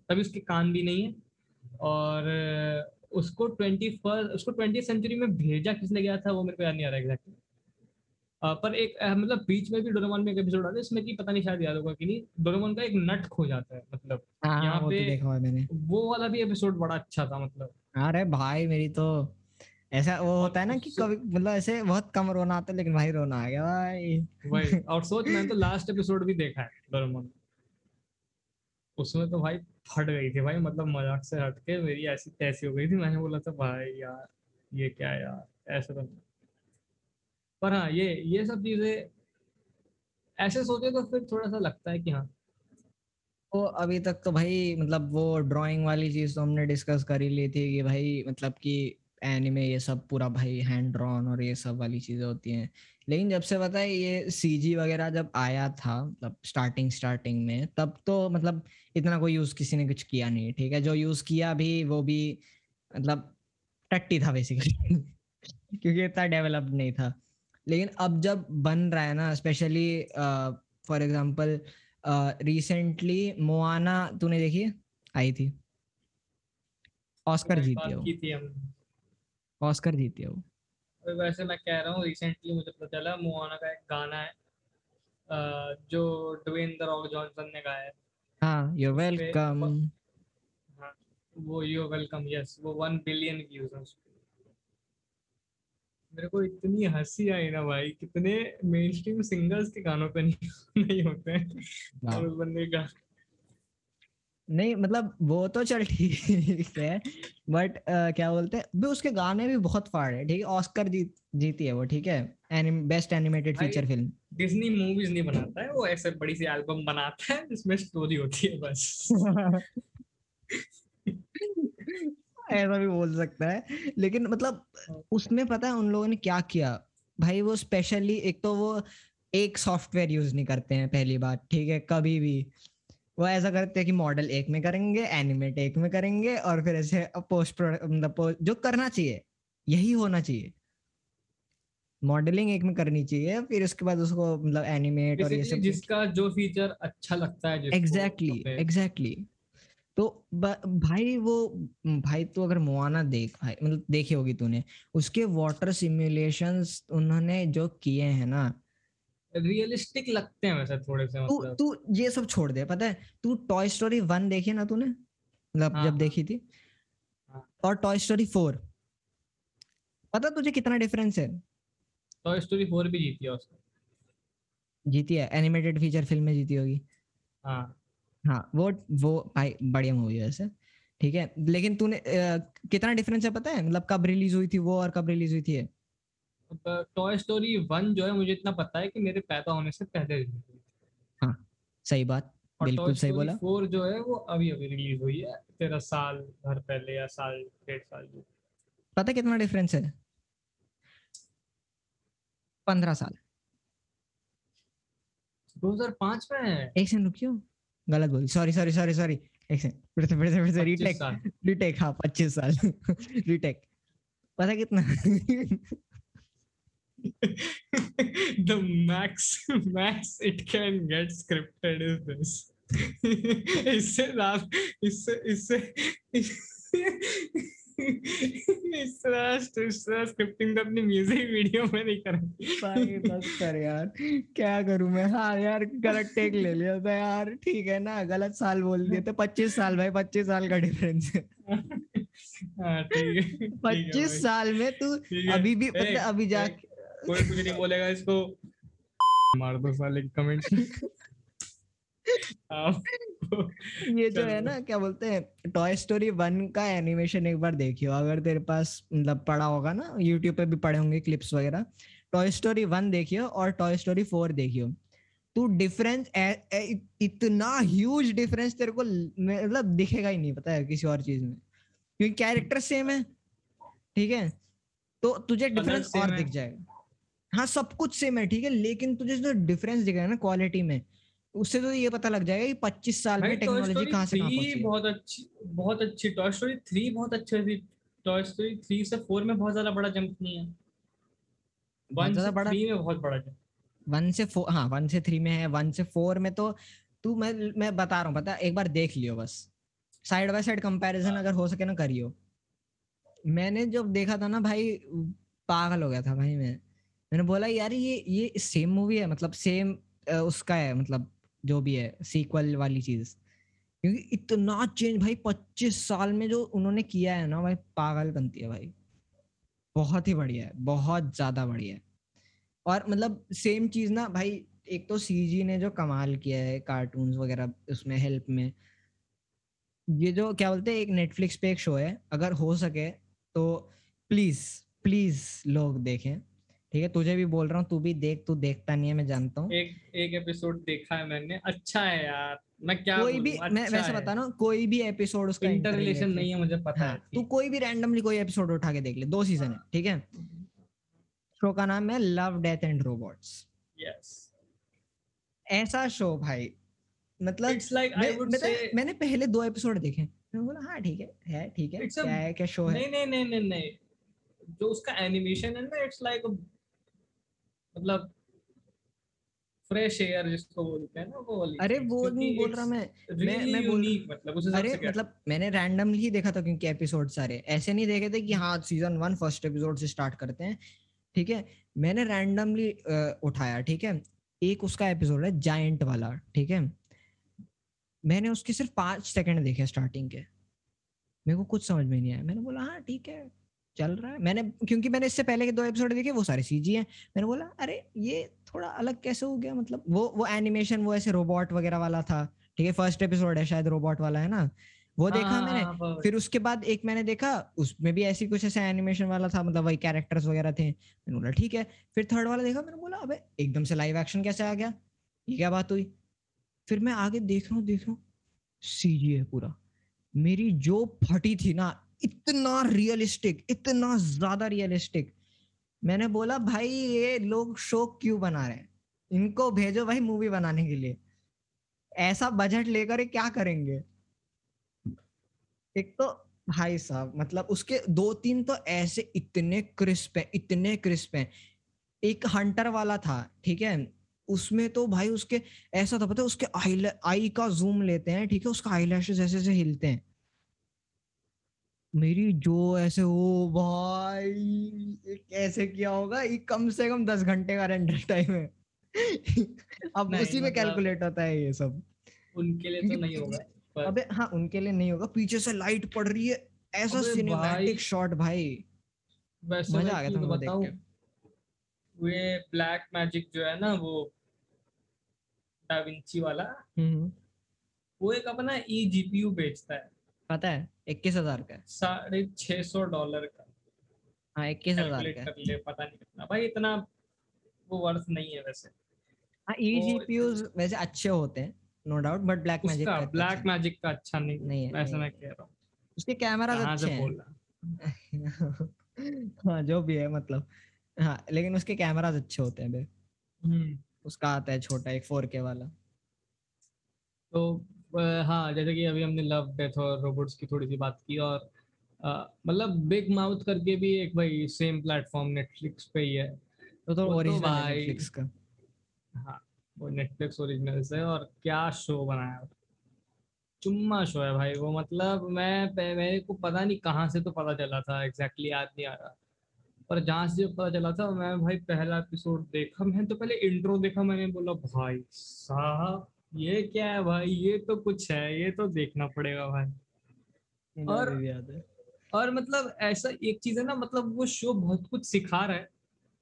तभी उसके कान भी नहीं है और उसको ट्वेंटी फ़र्स्ट उसको ट्वेंटी सेंचुरी में भेजा किसने गया था वो मेरे को याद नहीं आ रहा एग्जैक्टली पर एक मतलब बीच में भी डोरेमोन में एक एपिसोड आता है इसमें कि पता नहीं शायद याद होगा कि नहीं डोरेमोन का एक नट खो जाता है मतलब हाँ, यहाँ पे तो देखा मैंने। वो वाला भी एपिसोड बड़ा अच्छा था मतलब। अरे भाई मेरी तो ऐसा वो होता है ना कि कभी मतलब ऐसे बहुत कम रोना आता है लेकिन भाई रोना आ गया भाई। वही और सोच मैंने तो लास्ट एपिसोड भी देखा है डोरेमोन उसमें तो भाई फट गई थी भाई मतलब मज़ाक से हट के मेरी ऐसी तैसी हो गई थी। मैंने बोला था, भाई यार, ये क्या यार? ऐसे तो। पर हाँ ये ये सब चीज़ें, ऐसे सोचे तो फिर थोड़ा सा लगता है कि हाँ। तो अभी तक तो भाई मतलब वो ड्राइंग वाली चीज़ तो हमने डिस्कस कर ही ली थी कि भाई मतलब कि एनिमे ये सब पूरा भाई हैंड ड्रॉन और ये सब वाली चीज़ें होती हैं। लेकिन जब से पता है ये सीजी वगैरह जब आया था मतलब स्टार्टिंग स्टार्टिंग में तब तो मतलब इतना कोई यूज़ किसी ने कुछ किया नहीं ठीक है? जो यूज़ किया भी वो भी मतलब टट्टी था बेसिकली क्योंकि इतना डेवलप्ड नहीं था। लेकिन अब जब बन रहा है ना specially for example recently Moana तूने देखी है? आई थी। ऑस्कर जीती है ऑस्कर जीती है। वो वैसे मैं कह रहा हूँ रिसेंटली मुझे पता चला मोआना का एक गाना है जो ड्वेन द रॉक जॉनसन ने गाया है। हाँ यू वेलकम हाँ वो यू वेलकम यस वो वन बिलियन व्यूज़ हैं मेरे को इतनी हँसी आई ना भाई कितने मेन स्ट्रीम सिंगर्स के गानों पे नहीं, नहीं होते हैं। और उस बंदे का नहीं मतलब वो तो चल ठीक है बट क्या बोलते हैं भी उसके गाने भी बहुत फाड़ है ठीक है ऑस्कर जीत जीती है वो ठीक है anime best animated feature film Disney movies नहीं बनाता है वो ऐसे बड़ी सी एल्बम बनाता है जिसमें स्टोरी होती है बस। ऐसा भी बोल सकता है लेकिन मतलब उसमें पता है उन लोगों ने क्या किया? भाई वो स्पेशली एक तो वो एक सॉफ्टवेयर यूज़ नहीं करते हैं पहली बात ठीक है कभी भी। वो ऐसा करते हैं कि मॉडल एक में करेंगे एनिमेट एक में करेंगे और फिर ऐसे पोस्ट मतलब जो करना चाहिए यही होना चाहिए। मॉडलिंग एक में करनी चाहिए फिर उसके बाद उसको मतलब एनिमेट और ये सब जिसका जो फीचर अच्छा लगता है एग्जैक्टली एग्जैक्टली तो भाई वो भाई तो अगर मोआना देख भाई मतलब देखी होगी तूने उसके वाटर सिमुलेशंस उन्होंने जो किए हैं ना रियलिस्टिक लगते हैं वैसे थोड़े से तू मतलब। तू ये सब छोड़ दे पता है? तू टॉय स्टोरी वन देखी ना तूने? मतलब हाँ, जब हाँ। देखी थी। हाँ। और टॉय स्टोरी फोर पता तुझे कितना डिफरेंस है? टॉय स्टोरी 4 भी जीती है उसको जीती है। एनिमेटेड फीचर फ़िल्म में जीती होगी। हाँ। हाँ वो वो भाई बढ़िया मूवी है वैसे। ठीक है? लेकिन तूने कितना डिफरेंस है पता है? मतलब कब रिलीज़ हुई थी वो और कब रिलीज़ हुई थी ये? टॉय स्टोरी 1 जो है मुझे इतना पता है कि मेरे पैदा होने से पहले release हुई थी। सही बात और बिल्कुल सही बोला। 4 जो है वो अभी अभी रिलीज़ हुई है तेरह साल भर पहले या साल डेढ़ साल जो पता है कितना डिफरेंस है? पंद्रह साल। 2005 में है। एक सेकंड रुकियो गलत बोली। सॉरी सॉरी सॉरी सॉरी एक सेकंड फिर से फिर से फिर से रीटेक रीटेक हाँ पच्चीस साल। रीटेक पता कितना? the max max it can get scripted is this. इससे ज़्यादा इससे इससे इस तरह इस तरह स्क्रिप्टिंग तो अपनी म्यूज़िक वीडियो में नहीं भाई करेंगे बस कर यार। क्या करूँ मैं? हाँ यार गलत टेक ले लिया था यार। ठीक है ना गलत साल बोल दिए तो पच्चीस साल भाई पच्चीस साल का डिफरेंस है। हाँ पच्चीस साल में तू अभी भी ए, मतलब अभी जाके कोई कुछ नहीं बोलेगा इसको। मार दो साले कमेंट ये जो है ना क्या बोलते हैं टॉय स्टोरी वन का एनिमेशन एक बार देखियो। अगर तेरे पास मतलब पड़ा होगा ना यूट्यूब पे भी पड़े होंगे क्लिप्स वगैरह टॉय स्टोरी वन देखियो और टॉय स्टोरी फोर देखियो। तू डिफरेंस इतना ह्यूज डिफरेंस तेरे को मतलब दिखेगा ही नहीं पता है किसी और चीज़ में। क्योंकि कैरेक्टर सेम है ठीक है? तो तुझे डिफरेंस और दिख जाएगा। हाँ सब कुछ सेम है ठीक है? लेकिन तुझे जो डिफरेंस दिखेगा ना क्वालिटी में उससे तो ये पता लग जाएगा कि 25 साल में टेक्नोलॉजी कहाँ से कहाँ पहुँची। बहुत अच्छी बहुत अच्छी टॉय स्टोरी 3 बहुत अच्छी थी। टॉय स्टोरी 3 से 4 में बहुत ज़्यादा बड़ा जंप नहीं है। बहुत 1 से बड़ा? 3 में बहुत बड़ा जंप वन से फोर हाँ वन से थ्री में है वन से फोर में तो तू मैं मैं बता रहा हूँ पता एक बार देख लियो बस। साइड बाय साइड कंपैरिजन अगर हो सके ना करियो। मैंने जब देखा था ना भाई पागल हो गया था भाई मैं। मैंने बोला, यार, ये ये सेम मूवी है मतलब सेम उसका है मतलब जो भी है सीक्वल वाली चीज़। क्योंकि इतना चेंज भाई, पच्चीस साल में जो उन्होंने किया है ना, भाई, पागल बनती है भाई। बहुत ही बढ़िया है, बहुत ज़्यादा बढ़िया है। और मतलब सेम चीज़ ना, भाई, एक तो सीजी ने जो कमाल किया है कार्टून्स वगैरह उसमें हेल्प में। ये जो, क्या बोलते हैं, एक नेटफ्लिक्स पे एक शो है, अगर हो सके तो प्लीज़ प्लीज़ लोग देखें। ठीक है तुझे भी बोल रहा हूँ तू भी देख तू देखता नहीं है मैं जानता हूँ। एक एक एपिसोड देखा है मैंने। अच्छा है यार मैं क्या कोई भी बोलूँ, मैं अच्छा वैसे बता रहा कोई भी एपिसोड उसका इंटर रिलेशन नहीं है। मुझे पता हाँ है तू कोई भी रैंडमली कोई एपिसोड उठा के देख ले दो सीज़न है ठीक है? शो का नाम है Love Death and Robots yes ऐसा शो भाई मतलब लाइक मैं, से मैंने पहले दो एपिसोड देखे। मैं बोला हाँ ठीक है है ठीक है क्या है क्या शो है? नहीं नहीं नहीं नहीं जो उसका एनिमेशन है ना इट्स लाइक मतलब फ्रेश एयर जिसको बोलते हैं ना वो वाली अरे वो नहीं बोल रहा मैं। really मैं मैं बोल- मतलब उस अरे मतलब मैंने रैंडमली ही देखा था क्योंकि एपिसोड सारे। ऐसे नहीं देखे थे कि हाँ सीज़न वन फ़र्स्ट एपिसोड से स्टार्ट करते हैं। ठीक है? मैंने रैंडमली उठाया ठीक है? एक उसका एपिसोड है जायंट वाला ठीक है? मैंने उसके सिर्फ़ पाँच सेकंड देखे स्टार्टिंग के। मेरे को कुछ समझ में नहीं आया। मैंने बोला हाँ ठीक है। चल रहा है। मैंने क्योंकि मैंने इससे पहले के दो एपिसोड देखे वो सारे सीजी हैं। मैंने बोला अरे ये थोड़ा अलग कैसे हो गया? मतलब वो वो एनिमेशन वो ऐसे रोबोट वगैरह वाला था। ठीक है फ़र्स्ट एपिसोड है शायद रोबोट वाला है ना? वो देखा हाँ, मैंने। हाँ, फिर उसके बाद एक मैंने देखा उसमें भी ऐसी कुछ ऐसा एनिमेशन वाला था मतलब वही कैरेक्टर्स वगैरह थे। मैंने बोला ठीक है। फिर थर्ड वाला देखा मैंने बोला अबे एकदम से लाइव एक्शन कैसे आ गया? ये क्या बात हुई? फिर मैं आगे देख रहा हूँ देख रहा हूँ सीजी है पूरा। मेरी जो फटी थी ना इतना रियलिस्टिक इतना ज़्यादा रियलिस्टिक मैंने बोला, भाई, ये लोग शो क्यों बना रहे हैं? इनको भेजो भाई मूवी बनाने के लिए। ऐसा बजट लेकर क्या करेंगे? एक तो भाई साहब मतलब उसके दो तीन तो ऐसे इतने क्रिस्प है, इतने क्रिस्प है। एक हंटर वाला था, ठीक है? उसमें तो भाई उसके, ऐसा था, पता है, उसके आई आई का जूम लेते हैं, ठीक है? उसका आई ऐसे ऐसे हिलते हैं। मेरी जो ऐसे हो भाई कैसे किया होगा? ये कम से कम दस घंटे का रेंडर टाइम है। अब उसी में मतलब- कैलकुलेट होता है ये सब। उनके लिए तो नहीं होगा पर अबे हाँ उनके लिए नहीं होगा पीछे से लाइट पड़ रही है। ऐसा सिनेमैटिक शॉट भाई। वैसे मज़ा आ गया था वो देख के। ये ब्लैक मैजिक जो है ना वो डाविंची वाला हम्म। वो एक अपना ई जीपीयू बेचता है। पता है? इक्कीस हज़ार का साढ़े छह सौ डॉलर का। हाँ इक्कीस हज़ार का। ले पता नहीं कितना। भाई इतना वो वर्थ नहीं है वैसे। हाँ ई वो- जीपीयूज वैसे अच्छे होते हैं no doubt but black magic का ब्लैक मैजिक का अच्छा नहीं नहीं है, वैसे मैं कह रहा हूँ। उसके कैमरा अच्छे हैं। हाँ जो भी है मतलब। हाँ लेकिन उसके कैमराज अच्छे होते हैं बे। हम्म। उसका आता है छोटा एक फोर के वाला। तो हाँ जैसे कि अभी हमने लव डेथ और रोबोट्स की थोड़ी सी बात की और मतलब बिग माउथ करके भी एक भाई सेम प्लेटफॉर्म नेटफ्लिक्स पे ही है। तो तो वो तो ओरिजिनल नेटफ्लिक्स का। हाँ वो नेटफ्लिक्स ओरिजिनल है और क्या शो बनाया चुम्मा शो है भाई वो मतलब मैं मेरे को पता नहीं कहाँ से तो पता चला था एग्जैक्टली याद नहीं आ रहा। पर जहाँ से पता चला था मैं भाई पहला एपिसोड देखा मैं तो पहले इंट्रो देखा मैंने बोला भाई साहब ये क्या है भाई? ये तो कुछ है ये तो देखना पड़ेगा भाई। और- याद है। और मतलब ऐसा एक चीज़ है ना मतलब वो शो बहुत कुछ सिखा रहा है।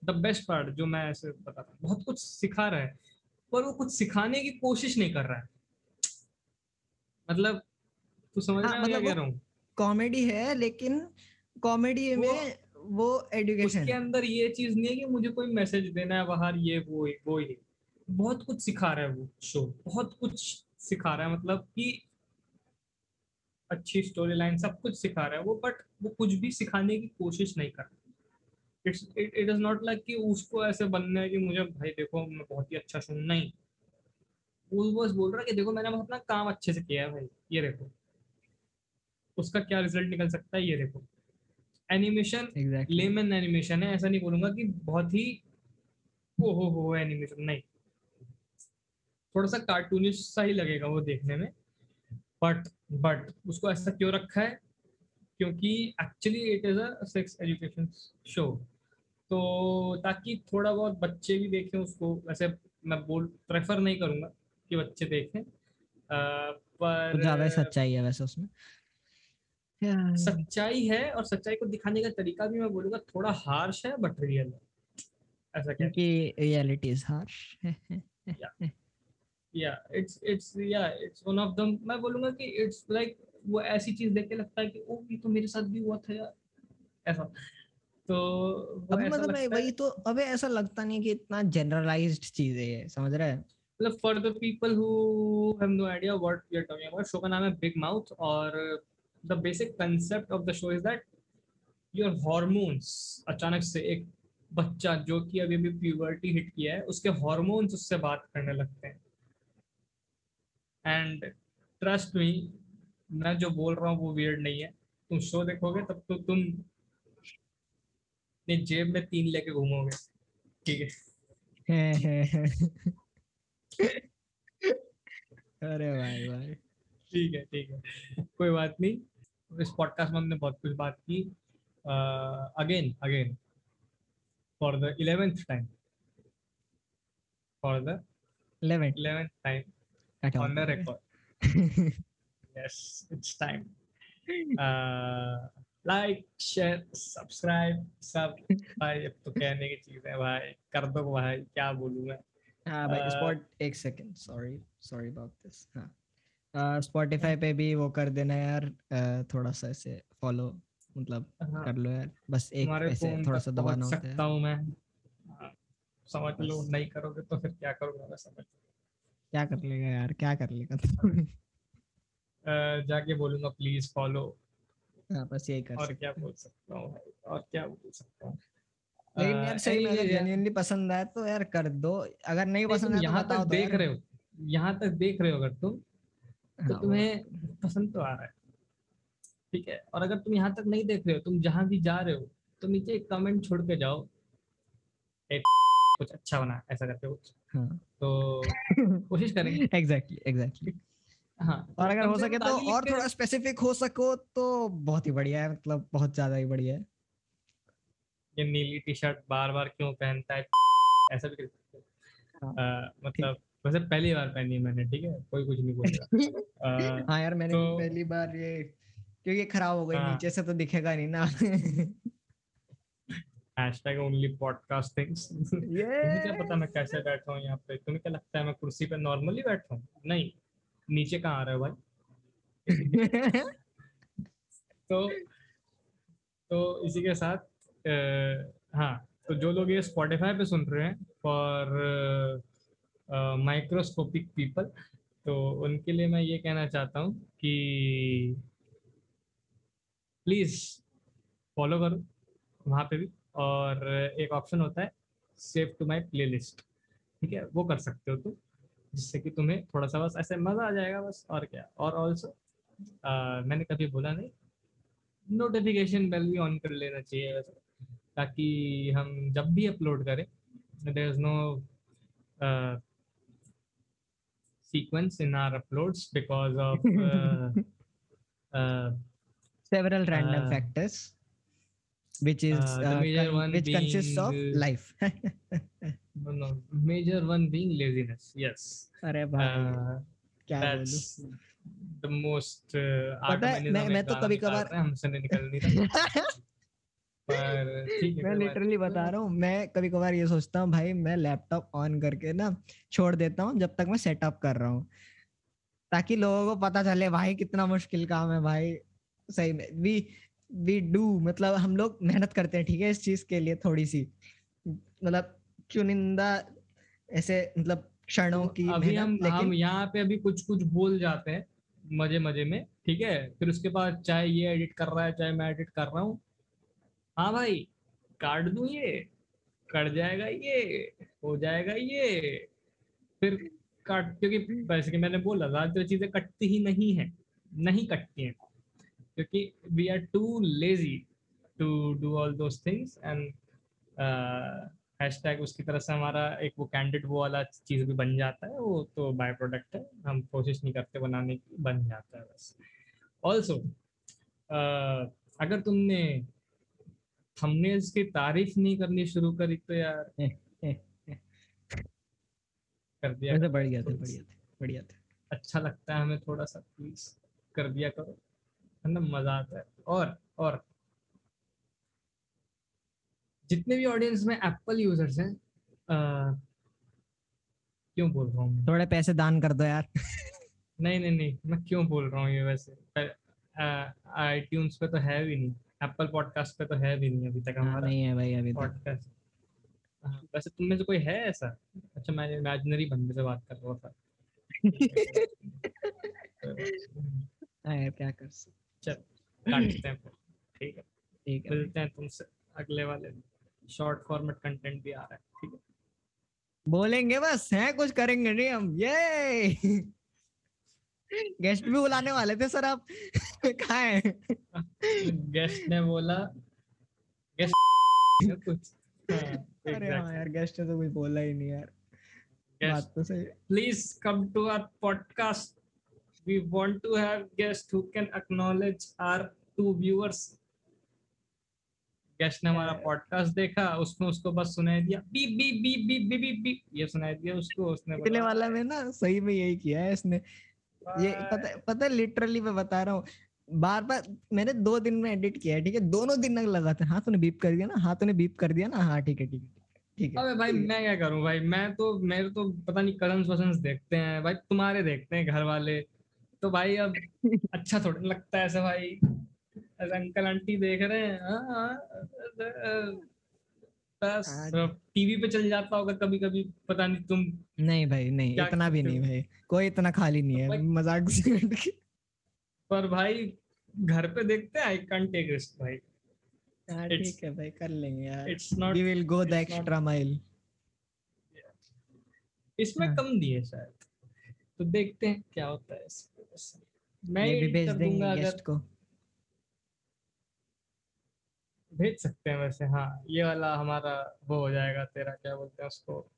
द बेस्ट पार्ट जो मैं ऐसे बता रहा बहुत कुछ सिखा रहा है पर वो कुछ सिखाने की कोशिश नहीं कर रहा है। मतलब तू समझ हाँ, रहा है क्या मतलब कह रहा हूँ? कॉमेडी है लेकिन कॉमेडी में वो एजुकेशन उसके अंदर ये चीज़ नहीं है कि मुझे कोई मैसेज देना है बाहर ये वो वो ये। बहुत कुछ सिखा रहा है वो शो बहुत कुछ सिखा रहा है मतलब कि अच्छी स्टोरी लाइन सब कुछ सिखा रहा है वो बट वो कुछ भी सिखाने की कोशिश नहीं कर रहा। It's it is not like कि उसको ऐसे बनना है कि मुझे भाई देखो मैं बहुत ही अच्छा सुन नहीं। वो बस बोल रहा है कि देखो मैंने अपना काम अच्छे से किया है भाई ये देखो। उसका क्या रिज़ल्ट निकल सकता है ये देखो। एनिमेशन एग्जैक्टली लेमन एनिमेशन है ऐसा नहीं बोलूँगा कि बहुत ही ओ हो हो एनिमेशन नहीं। थोड़ा सा कार्टूनिश सा ही लगेगा वो देखने में। बट बट उसको ऐसा क्यों रखा है? क्योंकि actually it is a sex education show तो ताकि थोड़ा बहुत बच्चे भी देखें उसको वैसे मैं बोल प्रेफर नहीं करूँगा कि बच्चे देखें। अ, पर ज़्यादा सच्चाई है वैसे उसमें। सच्चाई है और सच्चाई को दिखाने का तरीका भी मैं बोलूँगा थोड़ा हार्श है बट रियल है। ऐसा क्या? क्योंकि reality is harsh yeah it's it's yeah it's one of them मैं बोलूँगा कि इट्स लाइक वो ऐसी चीज़ देख के लगता है कि ओ ये तो मेरे साथ भी हुआ था यार। ऐसा। तो ऐसा मतलब है वही तो अबे ऐसा लगता नहीं कि इतना जनरलाइज्ड चीज़ है ये समझ रहा है? मतलब for the people who have no idea what we are talking about show का नाम है बिग माउथ और the basic concept of the show is that your hormones अचानक से एक बच्चा जो कि अभी अभी प्यूबर्टी हिट किया है उसके हार्मोन्स उससे बात करने लगते हैं। एंड ट्रस्ट मी मैं जो बोल रहा हूँ वो वियर्ड नहीं है। तुम शो देखोगे तब तो तुम अपनी जेब में तीन लेके घूमोगे। ठीक है? अरे भाई भाई। ठीक है ठीक है। कोई बात नहीं। इस पॉडकास्ट में हमने बहुत कुछ बात की। Again again for the eleventh time for the 11 eleventh time on the record. Yes it's time. Uh, like share subscribe सब भाई अब तो कहने की चीज़ है भाई कर दो भाई क्या बोलूँ मैं? हाँ भाई स्पॉट एक second sorry sorry about this हाँ. स्पॉटिफाई पे भी वो कर देना यार अह, थोड़ा सा ऐसे फॉलो मतलब हाँ, कर लो यार बस एक ऐसे थोड़ा सा दबाना होता सकता है हूँ मैं। हाँ, समझ लो नहीं करोगे तो फिर क्या करोगे मैं समझ क्या कर लेगा यार क्या कर लेगा तू? अह, जाके बोलूँगा प्लीज़ फॉलो। हाँ बस यही कर और क्या बोल सकता हूँ और क्या बोल सकता हूँ? लेकिन यार सही में जेन्युइनली पसंद आए तो यार कर दो। अगर नहीं नहीं, पसंद तुम तो यहाँ तक तो देख रहे हो। यहाँ तक देख रहे हो अगर तुम तो हाँ, तुम्हें पसंद तो आ रहा है। ठीक है? और अगर तुम यहाँ तक नहीं देख रहे हो तुम जहाँ भी जा रहे हो तो नीचे एक कमेंट छोड़ के जाओ। एक कुछ अच्छा बना ऐसा करके कुछ। हाँ। तो कोशिश करेंगे। एग्जैक्टली एग्जैक्टली हाँ और अगर हो सके तो और थोड़ा स्पेसिफिक हो सको तो बहुत ही बढ़िया है मतलब बहुत ज़्यादा ही बढ़िया है। ये नीली टी शर्ट बार बार क्यों पहनता है? ऐसा भी कर सकते हो। मतलब वैसे पहली बार पहनी मैंने ठीक है? कोई कुछ नहीं बोलेगा। हाँ यार मैंने तो- पहली बार ये क्योंकि खराब हो गई हाँ। नीचे से तो दिखेगा नहीं ना। हैशटैग ओनली पॉडकास्ट थिंग्स क्या पता मैं कैसे बैठा हूँ यहाँ पे? तुम्हें क्या लगता है मैं कुर्सी पे नॉर्मली बैठा हूँ? नहीं। नीचे कहाँ आ रहा है भाई? तो तो इसी के साथ हाँ तो जो लोग ये स्पॉटिफाई पे सुन रहे हैं फॉर माइक्रोस्कोपिक पीपल तो उनके लिए मैं ये कहना चाहता हूँ कि प्लीज़ फॉलो करो वहाँ पे भी। और एक ऑप्शन होता है सेव टू माय प्लेलिस्ट ठीक है? वो कर सकते हो तुम जिससे कि तुम्हें थोड़ा सा बस ऐसे मज़ा आ जाएगा बस और क्या? और ऑल्सो मैंने कभी बोला नहीं नोटिफिकेशन बेल भी ऑन कर लेना चाहिए वैसे ताकि हम जब भी अपलोड करें there is no sequence in our uploads because of uh, uh, several random Uh, factors. Which is uh, uh, major con- one which being, consists of uh, life. no, no, major one being laziness. Yes, अरे भाई uh, that's the most. Uh, पता है, मैं- मैं तो निकाल रहे हमसे निकल नहीं रहा मैं लिटरली बता रहा हूँ मैं कभी कभार ये सोचता हूँ भाई मैं लैपटॉप ऑन करके ना छोड़ देता हूँ जब तक मैं सेटअप कर रहा हूँ। ताकि लोगों को पता चले भाई कितना मुश्किल काम है भाई। सही में वी वी डू मतलब हम लोग मेहनत करते हैं ठीक है इस चीज़ के लिए थोड़ी सी मतलब चुनिंदा ऐसे मतलब क्षणों की अभी हम मेहनत हम यहाँ पे अभी कुछ कुछ बोल जाते हैं मज़े मज़े में ठीक है? फिर उसके बाद चाहे ये एडिट कर रहा है चाहे मैं एडिट कर रहा हूँ। हाँ भाई काट दू ये कट जाएगा ये हो जाएगा ये फिर काट क्योंकि वैसे कि मैंने बोला ज़्यादातर चीज़ें कटती ही नहीं है नहीं कटती हैं। क्योंकि we are too lazy to do all those things and hashtag उसकी तरह से हमारा एक वो कैंडिड वो वाला चीज़ भी बन जाता है वो तो बाय प्रोडक्ट है। हम कोशिश नहीं करते बनाने की बन जाता है बस। ऑल्सो uh, अगर तुमने थंबनेल्स की तारीफ़ नहीं करनी शुरू करी तो यार कर दिया बढ़िया थे बढ़िया। थे बढ़िया थे। अच्छा लगता है हमें थोड़ा सा प्लीज़ कर दिया करो। मतलब मज़ा आता है। और और जितने भी ऑडियंस में एप्पल यूज़र्स हैं क्यों बोल रहा हूँ थोड़े पैसे दान कर दो यार। नहीं नहीं नहीं मैं क्यों बोल रहा हूँ ये वैसे? आई पे तो है भी नहीं एप्पल पॉडकास्ट पे तो है भी नहीं अभी तक हाँ, हमारा नहीं है भाई अभी पॉडकास्ट हाँ, वैसे तुम में से कोई है ऐसा? अच्छा मैं इमेजिनरी बंदे से बात कर रहा था। हाँ क्या कर सकते चल काटते हैं ठीक है। ठीक है। मिलते हैं तुमसे अगले वाले शॉर्ट फॉर्मेट कंटेंट भी आ रहा है। ठीक है। बोलेंगे बस हैं कुछ करेंगे नहीं हम। ये गेस्ट भी बुलाने वाले थे सर आप कहा है? गेस्ट ने बोला गेस्ट कुछ? हाँ, अरे हाँ यार गेस्ट ने तो कुछ बोला ही नहीं यार। बात तो सही please come to our podcast. We want to have guests who can acknowledge our two viewers. Guest ने हमारा पॉडकास्ट देखा उसने उसको बस सुनाई दिया। B B B B B B B ये सुनाई दिया उसको उसने पिछले वाला में ना सही में यही किया है इसने। ये. पता पता लिटरली मैं बता रहा हूँ बार बार मैंने दो दिन में एडिट किया है ठीक है? दोनों दिन तक लगाते हाँ तूने बीप कर दिया ना हाँ तूने बीप कर दिया ना हाँ ठीक है ठीक है ठीक है अबे भाई मैं क्या करूँ भाई? मैं तो मेरे तो पता नहीं कजन्स वजन्स देखते हैं भाई तुम्हारे देखते हैं घर वाले तो भाई अब अच्छा थोड़ा लगता है ऐसे भाई। ऐसे अंकल आंटी देख रहे हैं हाँ, हाँ, बस। हाँ। टीवी पे चल जाता होगा कभी कभी पता नहीं तुम नहीं भाई नहीं इतना भी नहीं भाई कोई इतना खाली नहीं है मज़ाक से पर भाई घर पे देखते हैं आई कांट टेक रिस्क भाई। हाँ ठीक है भाई कर लेंगे यार। It's not we will go the extra mile इसमें। कम दिए शायद। तो देखते हैं क्या होता है इस पे बस। मैं ये भी भेज देंगे गेस्ट को। भेज सकते हैं वैसे हाँ ये वाला हमारा वो हो जाएगा तेरा क्या बोलते हैं उसको?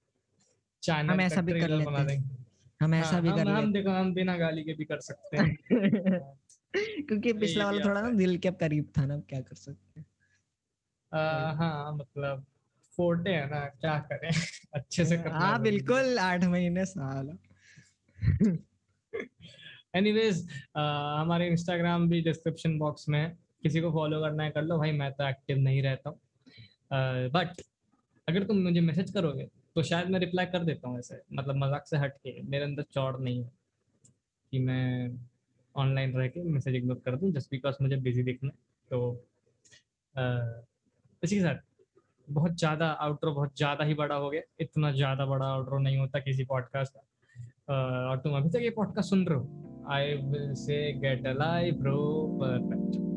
चैनल हम ऐसा भी कर लेते हैं। हम ऐसा हाँ, भी हम, कर हम देखो हम बिना गाली के भी कर सकते हैं। क्योंकि पिछला वाला थोड़ा ना दिल के करीब था ना क्या कर सकते हैं? हाँ मतलब फोटे है ना क्या करें? अच्छे से हाँ बिल्कुल आठ महीने साल। एनीवेज हमारे इंस्टाग्राम भी डिस्क्रिप्शन बॉक्स में है। किसी को फॉलो करना है कर लो। भाई मैं तो एक्टिव नहीं रहता हूँ। बट अगर तुम मुझे मैसेज करोगे तो शायद मैं रिप्लाई कर देता हूँ ऐसे। मतलब मज़ाक से हट के मेरे अंदर चौड़ नहीं है कि मैं ऑनलाइन रह के मैसेज इग्नोर कर दूँ। जस्ट बिकॉज़ मुझे बिज़ी दिखना तो अह, इसी के साथ बहुत ज़्यादा आउटरो बहुत ज़्यादा ही बड़ा हो गया। इतना ज़्यादा बड़ा आउटरो नहीं होता किसी पॉडकास्ट का। और तुम अभी तक ये पॉडकास्ट सुन रहे हो? I will say get a live bro perfect